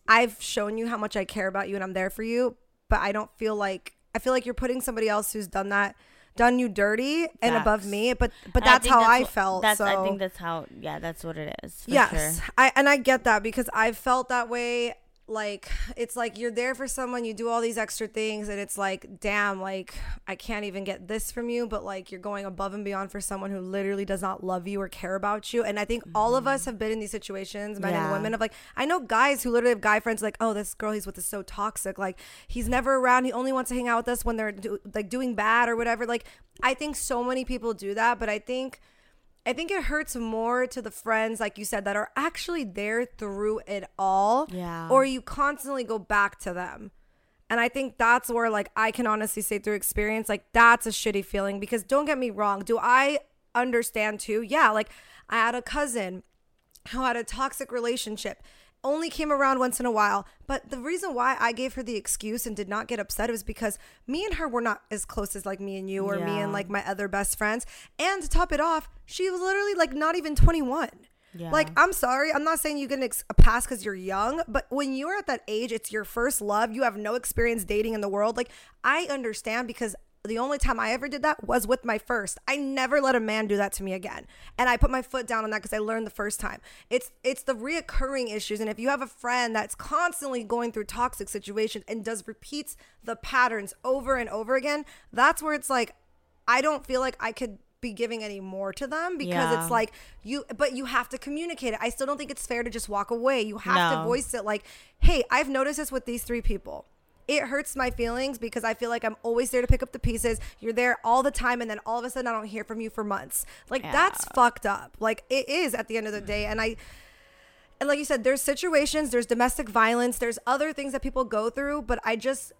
I've shown you how much I care about you and I'm there for you, but I don't feel like I feel like you're putting somebody else who's done that done you dirty and above me, but but And I that's how I what- felt. That's so I think that's how. Yeah, that's what it is. Yes sure. i and i get that because i've felt that way like it's like you're there for someone you do all these extra things and it's like damn like i can't even get this from you but like you're going above and beyond for someone who literally does not love you or care about you. And i think all of us have been in these situations men and Mm-hmm. Women of like i know guys who literally have guy friends like oh this girl he's with is so toxic like he's never around he only wants to hang out with us when they're do, like doing bad or whatever. Like i think so many people do that but i think I think it hurts more to the friends, like you said, that are actually there through it all. Yeah. Or you constantly go back to them. And I think that's where, like, I can honestly say through experience, like, that's a shitty feeling because don't get me wrong. Do I understand too? Yeah. Like, I had a cousin who had a toxic relationship only came around once in a while. But the reason why i gave her the excuse and did not get upset was because me and her were not as close as like me and you or me and like my other best friends. And to top it off she was literally like not even 21 Yeah. like i'm sorry. I'm not saying you get an ex- a pass because you're young but when you're at that age it's your first love. You have no experience dating in the world. Like i understand because the only time I ever did that was with my first. I never let a man do that to me again. And I put my foot down on that because I learned the first time. It's it's the reoccurring issues. And if you have a friend that's constantly going through toxic situations and does repeats the patterns over and over again, that's where it's like, I don't feel like I could be giving any more to them because Yeah. it's like you but you have to communicate it. I still don't think it's fair to just walk away. You have to voice it like, hey, I've noticed this with these three people it hurts my feelings because I feel like I'm always there to pick up the pieces. You're there all the time, and then all of a sudden I don't hear from you for months. Like that's fucked up. Like it is at the end of the day, and I. And like you said, there's situations, there's domestic violence, there's other things that people go through, but I just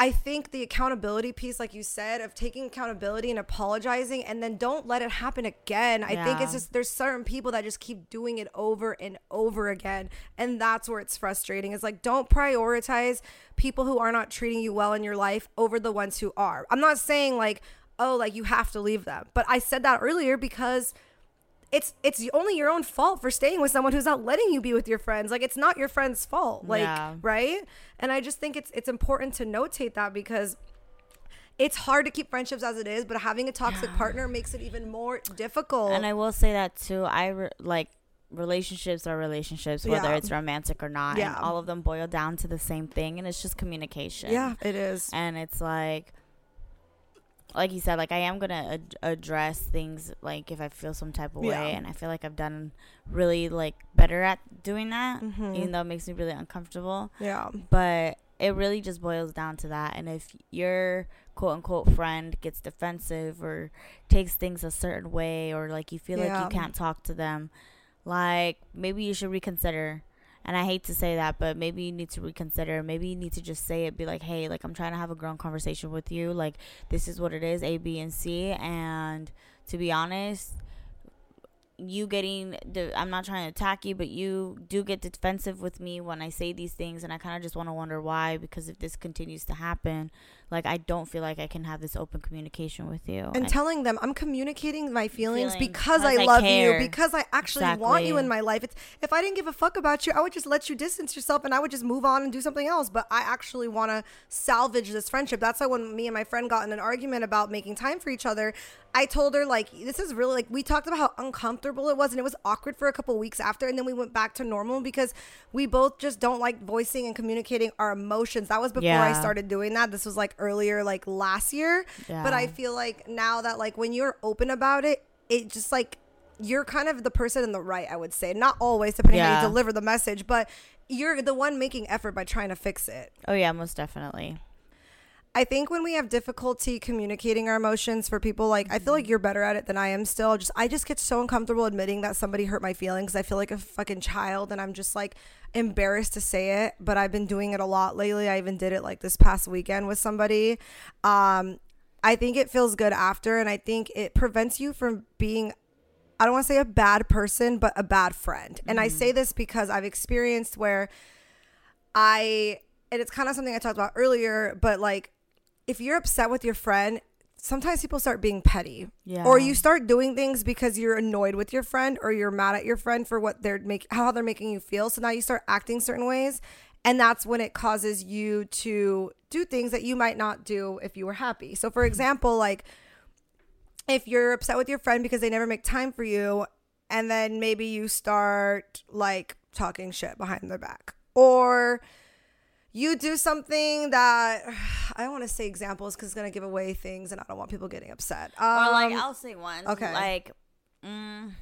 I think the accountability piece, like you said, of taking accountability and apologizing and then don't let it happen again. I think it's just there's certain people that just keep doing it over and over again. And that's where it's frustrating. It's like don't prioritize people who are not treating you well in your life over the ones who are. I'm not saying like, oh, like you have to leave them. But I said that earlier because it's it's only your own fault for staying with someone who's not letting you be with your friends. Like it's not your friend's fault. Like Yeah. right? And I just think it's it's important to notate that because it's hard to keep friendships as it is, but having a toxic partner makes it even more difficult. And I will say that too. I re- like relationships are relationships, whether Yeah. it's romantic or not. Yeah. And all of them boil down to the same thing, and it's just communication. yeah, it is. And it's like, like you said, like I am gonna ad- address things like if I feel some type of way, and I feel like I've done really like better at doing that, Mhm. even though it makes me really uncomfortable. Yeah. But it really just boils down to that. And if your quote unquote friend gets defensive or takes things a certain way, or like you feel like you can't talk to them, like maybe you should reconsider And I hate to say that, but maybe you need to reconsider. Maybe you need to just say it. Be like, hey, like I'm trying to have a grown conversation with you. Like this is what it is, A, B, and C. And to be honest, you getting the I'm not trying to attack you, but you do get defensive with me when I say these things and I kind of just want to wonder why because if this continues to happen, like I don't feel like I can have this open communication with you. and I- telling them I'm communicating my feelings, Feelings because because I I love care. you, because I actually want you in my life. It's, if I didn't give a fuck about you, I would just let you distance yourself and I would just move on and do something else. But I actually want to salvage this friendship. That's why when me and my friend got in an argument about making time for each other, I told her like this is really like we talked about how uncomfortable it was and it was awkward for a couple weeks after and then we went back to normal because we both just don't like voicing and communicating our emotions. That was before I started doing that. This was like earlier like last year. But I feel like now that like when you're open about it, it just like you're kind of the person in the right, I would say. Not always depending how you deliver the message, but you're the one making effort by trying to fix it. oh yeah, most definitely. I think when we have difficulty communicating our emotions for people like I feel like you're better at it than I am still. Just I just get so uncomfortable admitting that somebody hurt my feelings. I feel like a fucking child and I'm just like embarrassed to say it, but I've been doing it a lot lately. I even did it like this past weekend with somebody. Um I think it feels good after and I think it prevents you from being I don't want to say a bad person, but a bad friend. And I say this because I've experienced where I, and it's kind of something I talked about earlier, but like if you're upset with your friend, sometimes people start being petty. Yeah. Or you start doing things because you're annoyed with your friend or you're mad at your friend for what they're make how they're making you feel. So now you start acting certain ways. And that's when it causes you to do things that you might not do if you were happy. So for example, like if you're upset with your friend because they never make time for you and then maybe you start like talking shit behind their back or you do something that I don't want to say examples because it's gonna give away things, and I don't want people getting upset. Um, or like I'll say one. okay. Like, mm,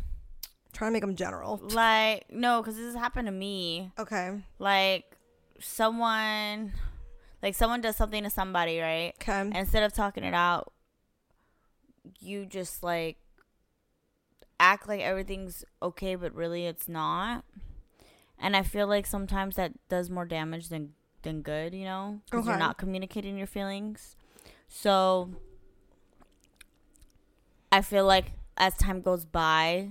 trying to make them general. like no, because this has happened to me. Okay. Like someone, like someone does something to somebody, right? Okay. And instead of talking it out, you just like act like everything's okay, but really it's not. And I feel like sometimes that does more damage than than good, you know, because you're not communicating your feelings. So I feel like as time goes by,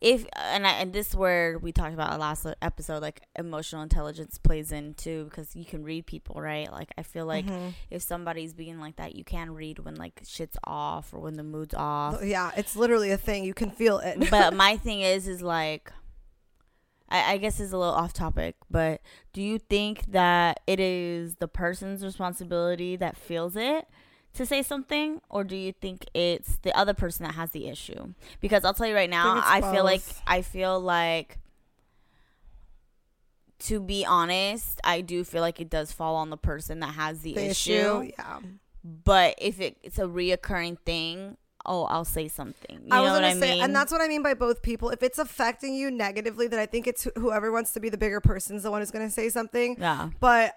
if and I, and this is where we talked about last episode, like emotional intelligence plays in too, because you can read people, right? Like I feel like Mhm. if somebody's being like that, you can read when like shit's off or when the mood's off. Yeah, it's literally a thing. You can feel it. but my thing is, is like, I, I guess it's a little off topic, but do you think that it is the person's responsibility that feels it to say something, or do you think it's the other person that has the issue? Because I'll tell you right now, it's I, feel like. I feel like. To be honest, I do feel like it does fall on the person that has the, the issue. issue. Yeah. But if it, it's a reoccurring thing, oh, I'll say something. You I was gonna I say, mean? and that's what I mean by both people. If it's affecting you negatively, then I think it's wh- whoever wants to be the bigger person is the one who's gonna say something. yeah. But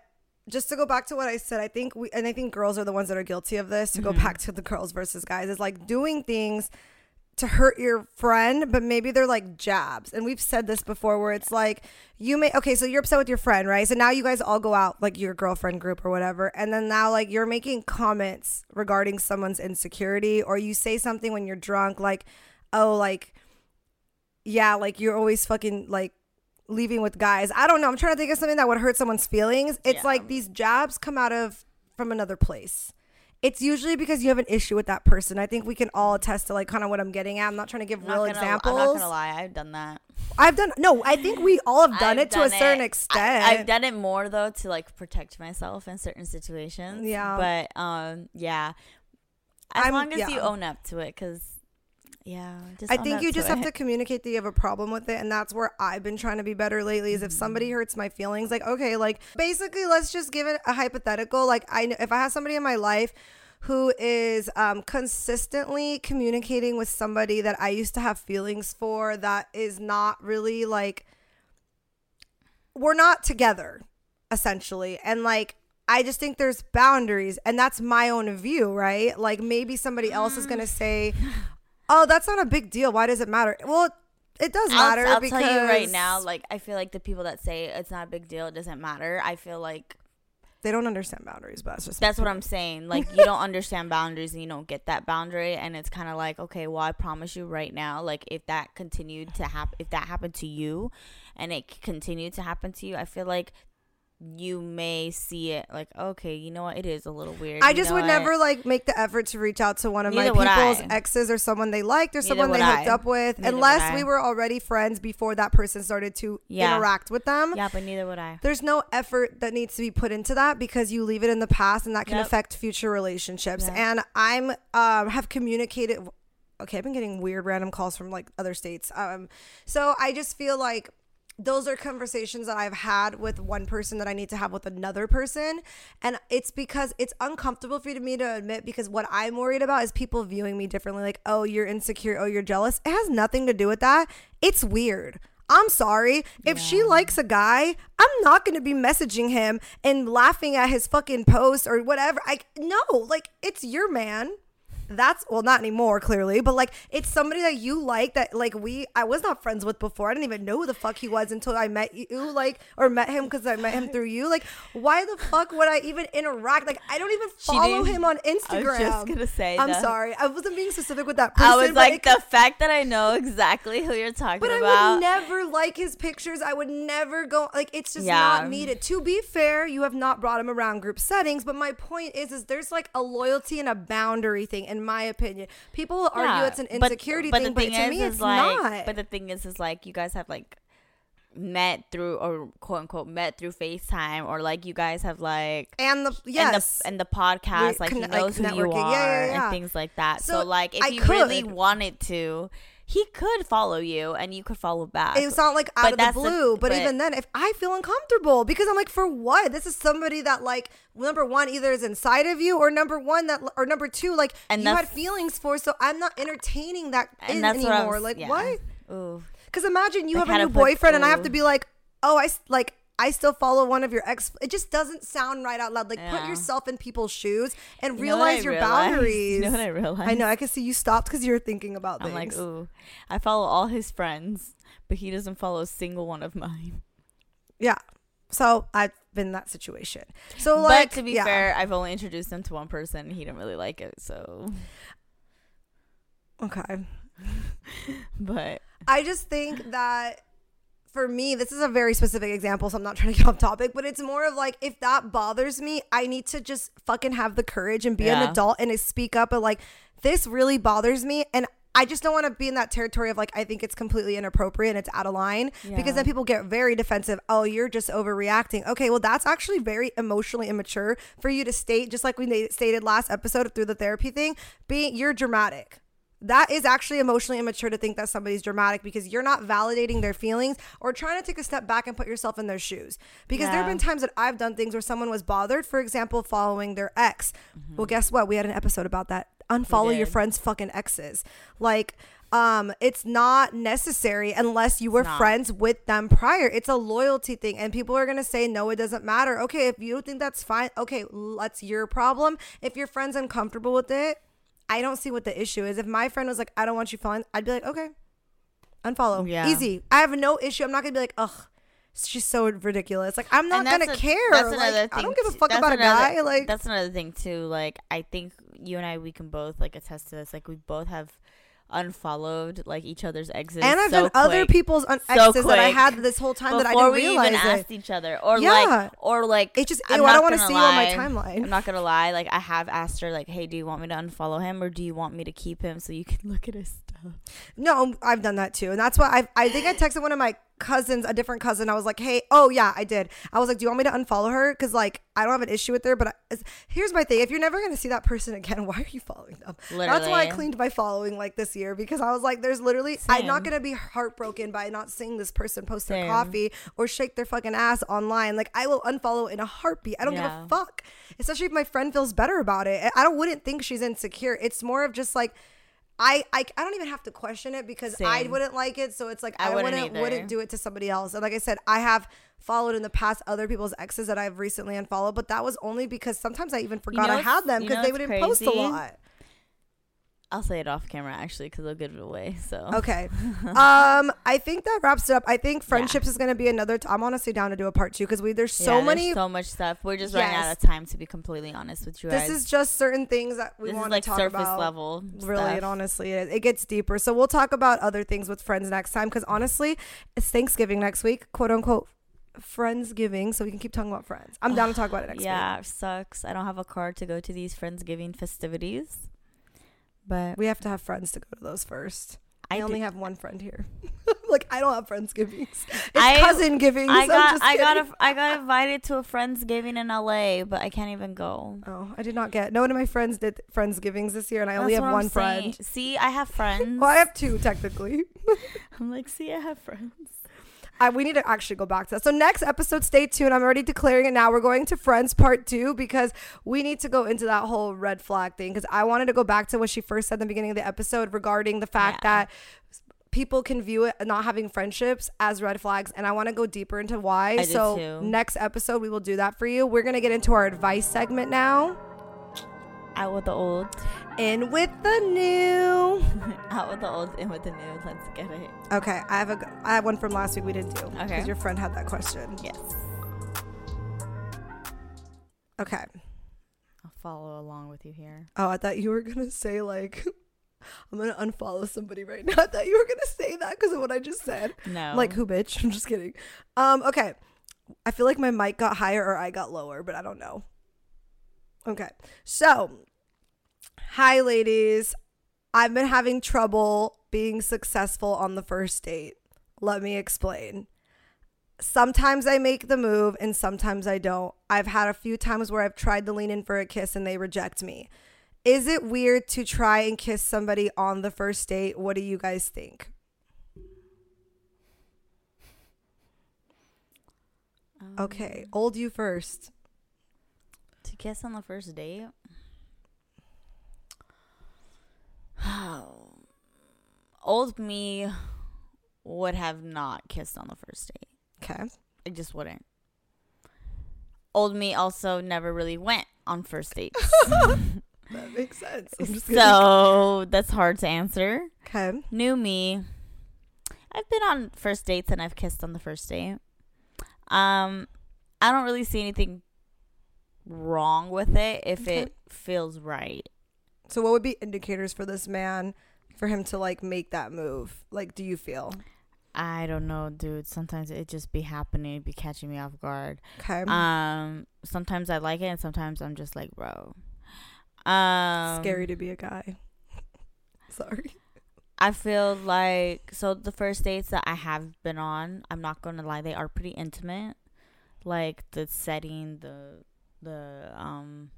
just to go back to what I said, I think we and I think girls are the ones that are guilty of this. To go Mm-hmm. back to the girls versus guys is like doing things to hurt your friend, but maybe they're like jabs. And we've said this before where it's like you may okay, so you're upset with your friend, right? So now you guys all go out like your girlfriend group or whatever, and then now like you're making comments regarding someone's insecurity or you say something when you're drunk like, "Oh, like yeah, like you're always fucking like leaving with guys. I don't know. I'm trying to think of something that would hurt someone's feelings. It's Yeah. like these jabs come out of from another place. It's usually because you have an issue with that person. I think we can all attest to like kind of what I'm getting at. I'm not trying to give I'm real gonna- examples. I'm not gonna lie, I've done that. I've done no. I think we all have done I've it to a done certain it. extent. I, have done it more though to like protect myself in certain situations. Yeah. But um, yeah. As I'm- long as you own up to it, because yeah, just I think you just have to communicate that you have a problem with it, and that's where I've been trying to be better lately. Is if somebody Mm-hmm. hurts my feelings, like okay, like basically, let's just give it a hypothetical. Like I, know if I have somebody in my life who is um, consistently communicating with somebody that I used to have feelings for, that is not really like we're not together, essentially, and like. I just think there's boundaries, and that's my own view, right? Like maybe somebody else is Mm. gonna say, oh, that's not a big deal. Why does it matter? Well, it does I'll, matter I'll because tell you right now, like I feel like the people that say it's not a big deal, it doesn't matter. I feel like they don't understand boundaries, but that's just that's what I'm saying. Like you don't understand boundaries and you don't get that boundary, and it's kind of like, okay, well, I promise you right now, like if that continued to happen, if that happened to you, and it continued to happen to you, I feel like you may see it like okay you know what it is a little weird I You just would what? never like make the effort to reach out to one of Neither my people's I. exes or someone they liked or Neither someone they would hooked up with Neither unless we were already friends before that person started to Yeah. interact with them. yeah but neither would i There's no effort that needs to be put into that because you leave it in the past and that can Yep. affect future relationships. Yep. And I'm um have communicated okay, I've been getting weird random calls from like other states. Um so I just feel like those are conversations that I've had with one person that I need to have with another person. And it's because it's uncomfortable for me to admit because what I'm worried about is people viewing me differently. Like, oh, you're insecure. Oh, you're jealous. It has nothing to do with that. It's weird. I'm sorry. If she likes a guy, I'm not going to be messaging him and laughing at his fucking post or whatever. I no, like it's your man. That's well, not anymore, clearly, but like it's somebody that you like that like we I was not friends with before. I didn't even know who the fuck he was until I met you, like or met him because I met him through you. Like, why the fuck would I even interact? Like, I don't even follow him on instagram I was gonna say I'm that. sorry, I wasn't being specific with that person. i was like the fact that i know exactly who you're talking about. but I would never like his pictures. I would never go like it's just Yeah. not needed. To be fair, you have not brought him around group settings, but my point is is there's like a loyalty and a boundary thing in my opinion. People argue Yeah, it's an but- insecurity but, thing, the thing but to is, me is it's like, not. But the thing is, is like you guys have like met through or quote unquote met through FaceTime or like you guys have like and the yes. and the and the podcast We like he conne- knows like who you are Yeah, yeah, yeah. and things like that. So, So like if I he really wanted to, he could follow you and you could follow back. it's not like out But of the that's the- blue, but, but- even then, if I feel uncomfortable, because I'm like, for what? This is somebody that, like, number one, either is inside of you, or number one, that, or number two, like, And you had feelings for, so I'm not entertaining that in anymore. Like, yeah. what? Because imagine you Like, have a new put- boyfriend, and I have to be like, oh, I s- like. I still follow one of your ex. It just doesn't sound right out loud. Like put yourself in people's shoes and You know what I realize your realized? boundaries. You know what I realized? I know. I can see you stopped because you're thinking about I'm things. like, ooh, I follow all his friends, but he doesn't follow a single one of mine. Yeah. So I've been in that situation. So like, but to be yeah. fair, I've only introduced him to one person. and He didn't really like it, so. okay. But I just think that for me, this is a very specific example, so I'm not trying to get off topic, but it's more of like if that bothers me, I need to just fucking have the courage and be an adult and speak up and like this really bothers me and I just don't want to be in that territory of like I think it's completely inappropriate and it's out of line because then people get very defensive. Oh, you're just overreacting. Okay, well that's actually very emotionally immature for you to state just like we stated last episode through the therapy thing, being you're dramatic. That is actually emotionally immature to think that somebody's dramatic because you're not validating their feelings or trying to take a step back and put yourself in their shoes. Because there have been times that I've done things where someone was bothered, for example, following their ex. Well, guess what? We had an episode about that. Unfollow your friends' fucking exes. Like, um, it's not necessary unless you were friends with them prior. It's a loyalty thing, and people are gonna say no, it doesn't matter. Okay, if you think that's fine, okay, that's your problem. If your friend's uncomfortable with it, I don't see what the issue is. If my friend was like, I don't want you following, I'd be like, okay, unfollow. Yeah. Easy. I have no issue. I'm not gonna be like, ugh, she's so ridiculous. Like, I'm not gonna care. That's Like, another thing. I don't give a fuck about a guy. Like, that's another thing too. Like I think you and I, we can both like attest to this. Like we both have unfollowed like each other's exes. and I've so done other people's un- So exes that I had this whole time that I before didn't we realize even it. asked each other, or Yeah. like, or like, It's just, ew, I don't want to see you on my timeline. I'm not gonna lie. Like I have asked her, like, "Hey, do you want me to unfollow him, or do you want me to keep him so you can look at his stuff?" No, I've done that too. And that's why I I think I texted one of my cousins, a different cousin. I was like, hey, oh yeah, I did. I was like, do you want me to unfollow her? Because like, I don't have an issue with her. But I, here's my thing: if you're never gonna see that person again, why are you following them? That's why I cleaned my following like this year because I was like, there's literally, I'm not gonna be heartbroken by not seeing this person post their coffee or shake their fucking ass online. Like, I will unfollow in a heartbeat. I don't give a fuck. Especially if my friend feels better about it. I don't wouldn't think she's insecure. It's more of just like. I, I, I don't even have to question it because I wouldn't like it. So it's like I, I wouldn't wouldn't wouldn't, do it to somebody else. And like I said, I have followed in the past other people's exes that I've recently unfollowed, but that was only because sometimes I even forgot know I had them you because know they wouldn't post a lot. I'll say it off camera actually because I'll give it away. So Okay. um, I think that wraps it up. I think friendships is gonna be another. T- I'm honestly down to do a part two because we there's so Yeah, many. so much stuff. We're just running out of time to be completely honest with you this guys. is just certain things that we want like to talk surface about. level. Really and stuff. honestly, it, it gets deeper. So we'll talk about other things with friends next time because honestly, it's Thanksgiving next week, quote unquote, Friendsgiving. So we can keep talking about friends. I'm down to talk about it next week. yeah, sucks. I don't have a car to go to these friendsgiving festivities, but We have to have friends to go to those first. I, I only did- have one friend here. like I don't have friendsgivings. It's I- cousin givings. I got just I got a, I got invited to a friendsgiving in LA, but I can't even go. Oh, I did not get. No one of my friends did friendsgivings this year, and I only have what I'm one friend. saying. See, I have friends. Well, I have two technically. I'm like, see, I have friends. I, we need to actually go back to that. So next episode, stay tuned. I'm already declaring it now. We're going to Friends Part Two because we need to go into that whole red flag thing. Because I wanted to go back to what she first said in the beginning of the episode regarding the fact Yeah. that people can view it not having friendships as red flags, and I want to go deeper into why. So too. next episode, we will do that for you. We're gonna get into our advice segment now. Out with the old, In with the new. out with the old, in with the new. Let's get it. Okay, I have a I have one from last week we didn't do Okay, because your friend had that question. Yes, Okay. I'll follow along with you here. Oh, I thought you were gonna say like, I'm gonna unfollow somebody right now. I thought you were gonna say that because of what I just said. No, like who, bitch? I'm just kidding. Um, okay. I feel like my mic got higher or I got lower, but I don't know. Okay, so hi, ladies. I've been having trouble being successful on the first date. Let me explain. Sometimes I make the move and sometimes I don't. I've had a few times where I've tried to lean in for a kiss and they reject me. Is it weird to try and kiss somebody on the first date? What do you guys think? Um, Okay, old you first. To kiss on the first date? Old me would have not kissed on the first date. Okay. It just wouldn't. Old me also never really went on first dates. That makes sense. I'm just kidding. so that's hard to answer. Okay. New me. I've been on first dates and I've kissed on the first date. Um, I don't really see anything wrong with it if Okay. it feels right. So what would be indicators for this man for him to like make that move? Like do you feel? I don't know, dude. Sometimes it just be happening, be catching me off guard. Okay. Um, sometimes I like it, and sometimes I'm just like, bro. Um, Scary to be a guy. Sorry. I feel like so the first dates that I have been on, I'm not gonna lie, they are pretty intimate. Like the setting, the the um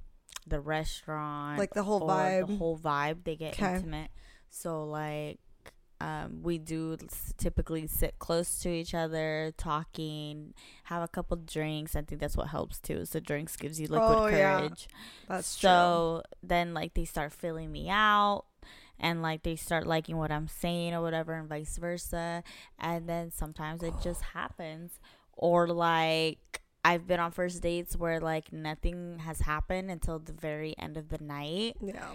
the restaurant, Like the whole vibe. the whole vibe, they get 'Kay. intimate. So like um, we do typically sit close to each other, talking, have a couple drinks. I think that's what helps too. So drinks gives you liquid Oh, yeah. courage. That's true. so then like they start filling me out and like they start liking what I'm saying or whatever and vice versa. And then sometimes it just happens. Or like I've been on first dates where like nothing has happened until the very end of the night Yeah.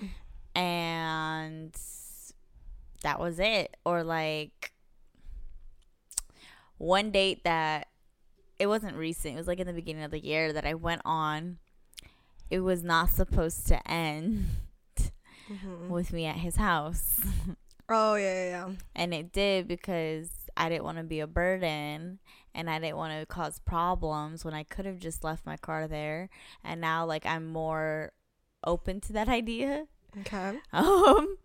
and that was it. Or like one date that it wasn't recent. It was like in the beginning of the year that I went on. It was not supposed to end Mhm. with me at his house. Oh yeah, yeah, yeah. And it did because I didn't want to be a burden and I didn't want to cause problems when I could have just left my car there. And now like I'm more open to that idea. Okay. Um,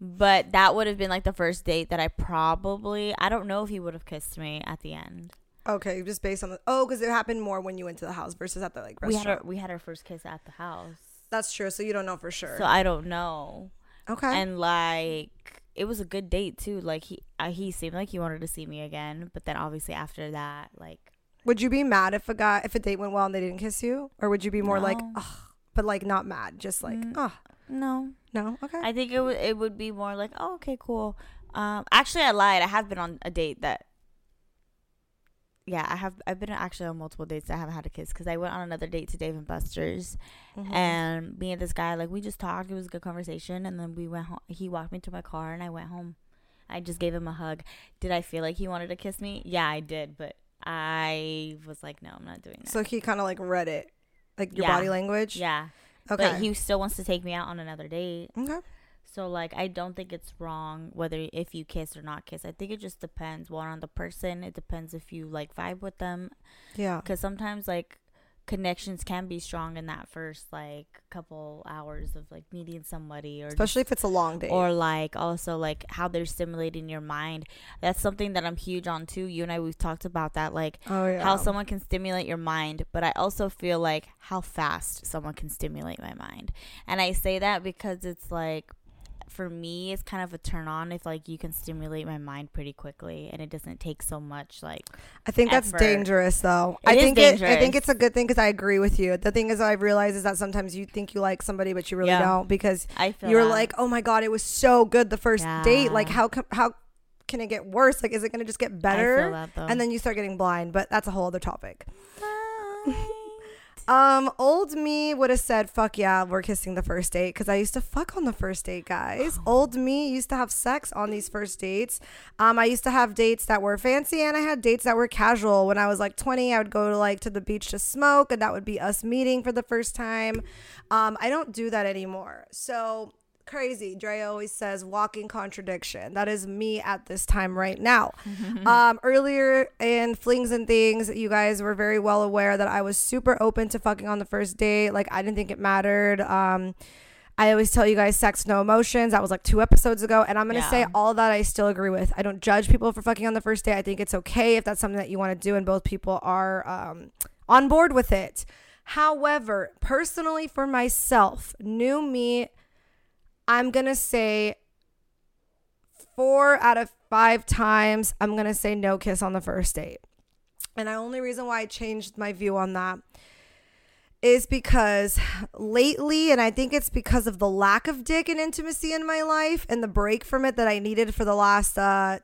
but that would have been like the first date that I probably I don't know if he would have kissed me at the end. Okay, just based on the oh, because it happened more when you went to the house versus at the like We had our we had our first kiss at the house, That's true. So you don't know for sure. so I don't know. okay. And like it was a good date too. Like he uh, he seemed like he wanted to see me again, but then obviously after that, like would you be mad if a guy if a date went well and they didn't kiss you, or would you be more like, ugh, but like not mad, just like, Mm. oh, no, no, okay. I think it would it would be more like oh okay cool. Um, actually I lied. I have been on a date that yeah, I have. I've been actually on multiple dates. I haven't had a kiss because I went on another date to Dave and Buster's, Mhm. and me and this guy like we just talked. It was a good conversation, and then we went home. He walked me to my car, and I went home. I just gave him a hug. Did I feel like he wanted to kiss me? Yeah, I did, but I was like, no, I'm not doing that. so he kind of like read it, like your Yeah. body language. yeah, Okay. but he still wants to take me out on another date. okay. So like I don't think it's wrong whether if you kiss or not kiss. I think it just depends one on the person. It depends if you like vibe with them Yeah. cuz sometimes like connections can be strong in that first like couple hours of like meeting somebody or Especially if it's a long date. or like also like how they're stimulating your mind. That's something that I'm huge on too. You and I we've talked about that like oh yeah. how someone can stimulate your mind, but I also feel like how fast someone can stimulate my mind. And I say that because it's like for me it's kind of a turn on if like you can stimulate my mind pretty quickly and it doesn't take so much like I think that's dangerous, though. It I think it, I think it's a good thing because I agree with you. The thing is, I realize is that sometimes you think you like somebody, but you really Yeah. don't because I feel you're that. like, oh my god, it was so good the first date. Like how com- how can it get worse? Like is it gonna just get better? that. And then you start getting blind. But that's a whole other topic. Um, old me would have said, "Fuck yeah, we're kissing the first date," because I used to fuck on the first date, guys. old me used to have sex on these first dates. Um, I used to have dates that were fancy, and I had dates that were casual. When I was like twenty, I would go to like to the beach to smoke, and that would be us meeting for the first time. Um, I don't do that anymore. So crazy. Dre always says walking contradiction. That is me at this time right now. um, earlier in flings and things, you guys were very well aware that I was super open to fucking on the first date. Like I didn't think it mattered. Um, I always tell you guys sex no emotions. That was like two episodes ago. And I'm gonna say all that I still agree with. I don't judge people for fucking on the first date. I think it's okay if that's something that you want to do and both people are um, on board with it. However, personally for myself, new me, I'm gonna say four out of five times I'm gonna say no kiss on the first date. And the only reason why I changed my view on that is because lately, and I think it's because of the lack of dick and intimacy in my life and the break from it that I needed for the last uh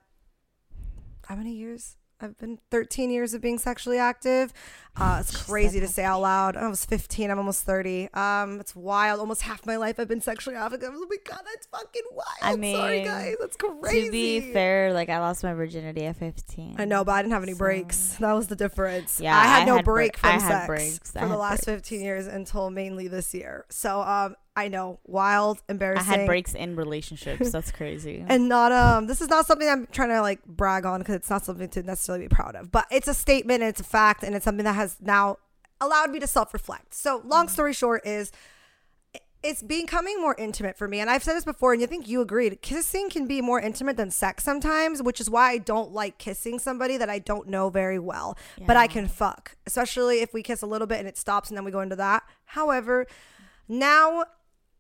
how many years? I've been 13 years of being sexually active. Uh, it's crazy to say out loud. I was 15. I'm almost 30. Um, it's wild. Almost half my life I've been sexually active. Oh my god, that's fucking wild. I sorry mean, guys, that's crazy. to be fair, like I lost my virginity at 15. I know, but I didn't have any So- breaks. That was the difference. Yeah, I had I no had bre- break from I had sex breaks. For the last breaks. 15 years until mainly this year. So um, I know, wild, embarrassing. I had breaks in relationships. That's crazy. and not um this is not something i'm trying to like brag on because it's not something to necessarily be proud of but it's a statement and it's a fact and it's something that has now allowed me to self-reflect so long story short is it's becoming more intimate for me and i've said this before and you think you agreed kissing can be more intimate than sex sometimes which is why i don't like kissing somebody that i don't know very well but i can fuck especially if we kiss a little bit and it stops and then we go into that however now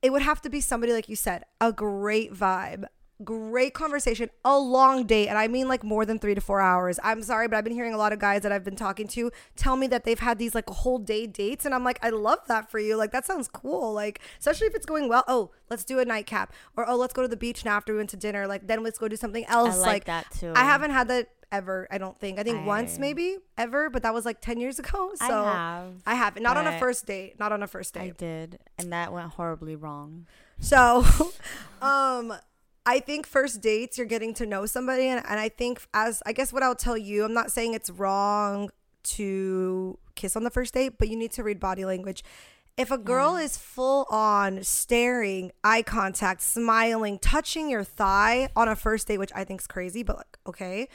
it would have to be somebody like you said a great vibe great conversation a long date and i mean like more than three to four hours. I'm sorry but i've been hearing a lot of guys that i've been talking to tell me that they've had these like whole day dates and i'm like i love that for you. Like that sounds cool. Like especially if it's going well oh let's do a nightcap or oh let's go to the beach now after we went to dinner. Like then let's go do something I else like, like that too. i haven't had that ever i don't think i think once maybe ever but that was like 10 years ago so I have. I haven't. On a first date. Not on a first date. I did, and that went horribly wrong. So, um, I think first dates, you're getting to know somebody. And, and I think, as I guess what I'll tell you, I'm not saying it's wrong to kiss on the first date, but you need to read body language. If a girl is full on staring, eye contact, smiling, touching your thigh on a first date, which I think is crazy, but like, okay,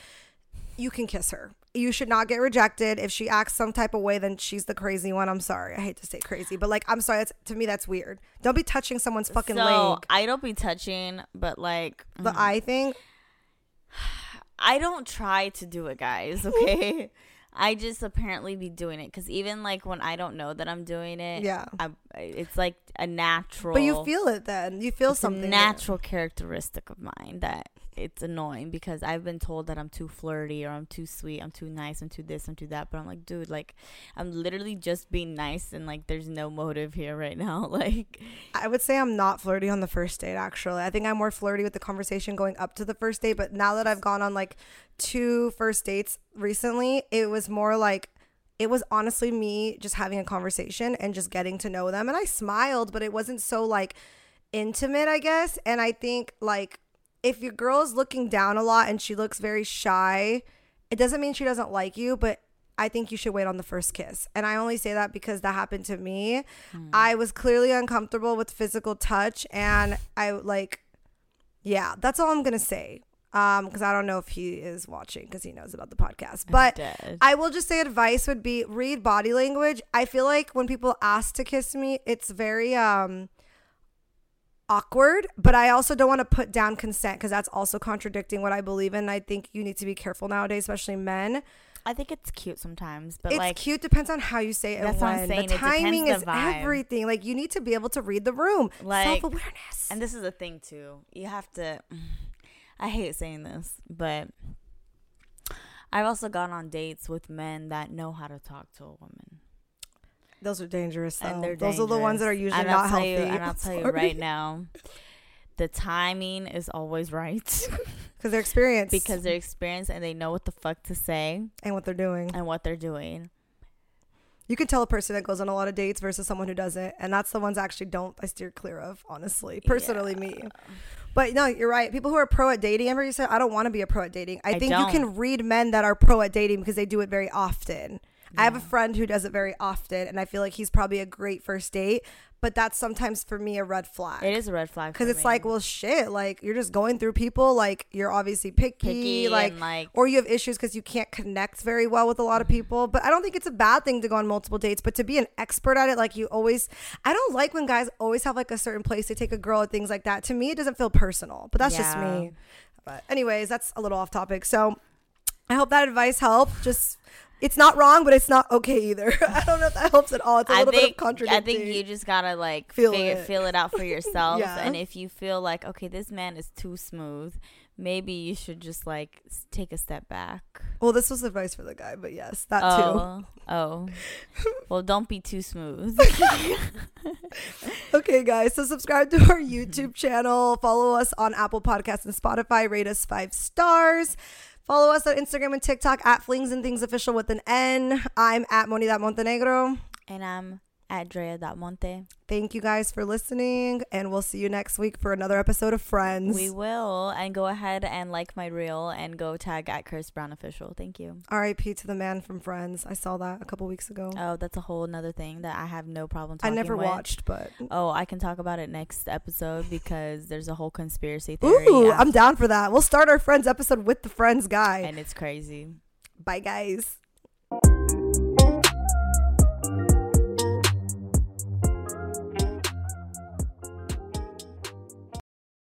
you can kiss her. You should not get rejected. If she acts some type of way, then she's the crazy one. I'm sorry. I hate to say crazy, but like, I'm sorry. That's, to me, that's weird. Don't be touching someone's fucking so leg. I don't be touching, but like The mm, eye thing. I don't try to do it, guys. Okay. I just apparently be doing it because even like when I don't know that I'm doing it, Yeah. I, it's like a natural. But you feel it then. You feel it's a something. there. natural characteristic of mine that it's annoying because I've been told that I'm too flirty or I'm too sweet, I'm too nice, I'm too this, I'm too that. But I'm like, dude, like I'm literally just being nice and like there's no motive here right now. Like I would say I'm not flirty on the first date actually. I think I'm more flirty with the conversation going up to the first date, but now that I've gone on like two first dates recently, it was more like it was honestly me just having a conversation and just getting to know them and I smiled, but it wasn't so like intimate, I guess. And I think like if your girl is looking down a lot and she looks very shy, it doesn't mean she doesn't like you, but I think you should wait on the first kiss. And I only say that because that happened to me. Hmm. I was clearly uncomfortable with physical touch and I like yeah, that's all I'm going to say. Um cuz I don't know if he is watching cuz he knows about the podcast. But. I will just say advice would be read body language. I feel like when people ask to kiss me, it's very um awkward, but I also don't want to put down consent because that's also contradicting what I believe in. I think you need to be careful nowadays, especially men. I think it's cute sometimes, but it's like cute depends on how you say it. That's and what I'm saying, The it timing the is vibe. everything. Like you need to be able to read the room. Like- Self awareness. And this is a thing too. You have to. I hate saying this, but I've also gone on dates with men that know how to talk to a woman, Those are dangerous. Though. and they're Those are the ones that are usually and not healthy. You, and I'll tell you right now, the timing is always right because they're experienced because they're experienced and they know what the fuck to say and what they're doing. and what they're doing. You can tell a person that goes on a lot of dates versus someone who doesn't, and that's the ones I actually don't. I steer clear of, honestly, personally, me. But no, you're right. People who are pro at dating, remember you said I don't want to be a pro at dating. I, I think you don't. can read men that are pro at dating because they do it very often. I have a friend who does it very often, and I feel like he's probably a great first date. But that's sometimes for me a red flag. It is a red flag because it's me. like, well, shit. Like you're just going through people. Like you're obviously picky. picky like like or you have issues because you can't connect very well with a lot of mm-hmm. people. But I don't think it's a bad thing to go on multiple dates. But to be an expert at it, like you always, I don't like when guys always have like a certain place to take a girl and things like that. To me, it doesn't feel personal. But that's just me. But anyways, that's a little off topic. So I hope that advice helped. Just it's not wrong, but it's not okay either. I don't know if that helps at all. It's a I little think bit of contradicting. I think you just gotta like Feel figure, it. feel it out for yourself. Yeah. And if you feel like okay, this man is too smooth, maybe you should just like take a step back. well, this was advice for the guy, but yes, that too. Oh, oh. Well, don't be too smooth. Okay, guys. So subscribe to our YouTube channel. Follow us on Apple Podcasts and Spotify. Rate us five stars. Follow us on Instagram and TikTok at Flings and Things Official with an N. I'm at Moni dot Montenegro. and I'm at Drea Monte. Thank you guys for listening, and we'll see you next week for another episode of Friends. We will, and go ahead and like my reel and go tag at Chris Brown official. Thank you. R.I.P. to the man from Friends. I saw that a couple weeks ago. Oh, that's a whole nother thing that I have no problem I never with. watched, but Oh, I can talk about it next episode because there's a whole conspiracy theory. ooh, after- I'm down for that. We'll start our Friends episode with the Friends guy. and it's crazy. Bye, guys.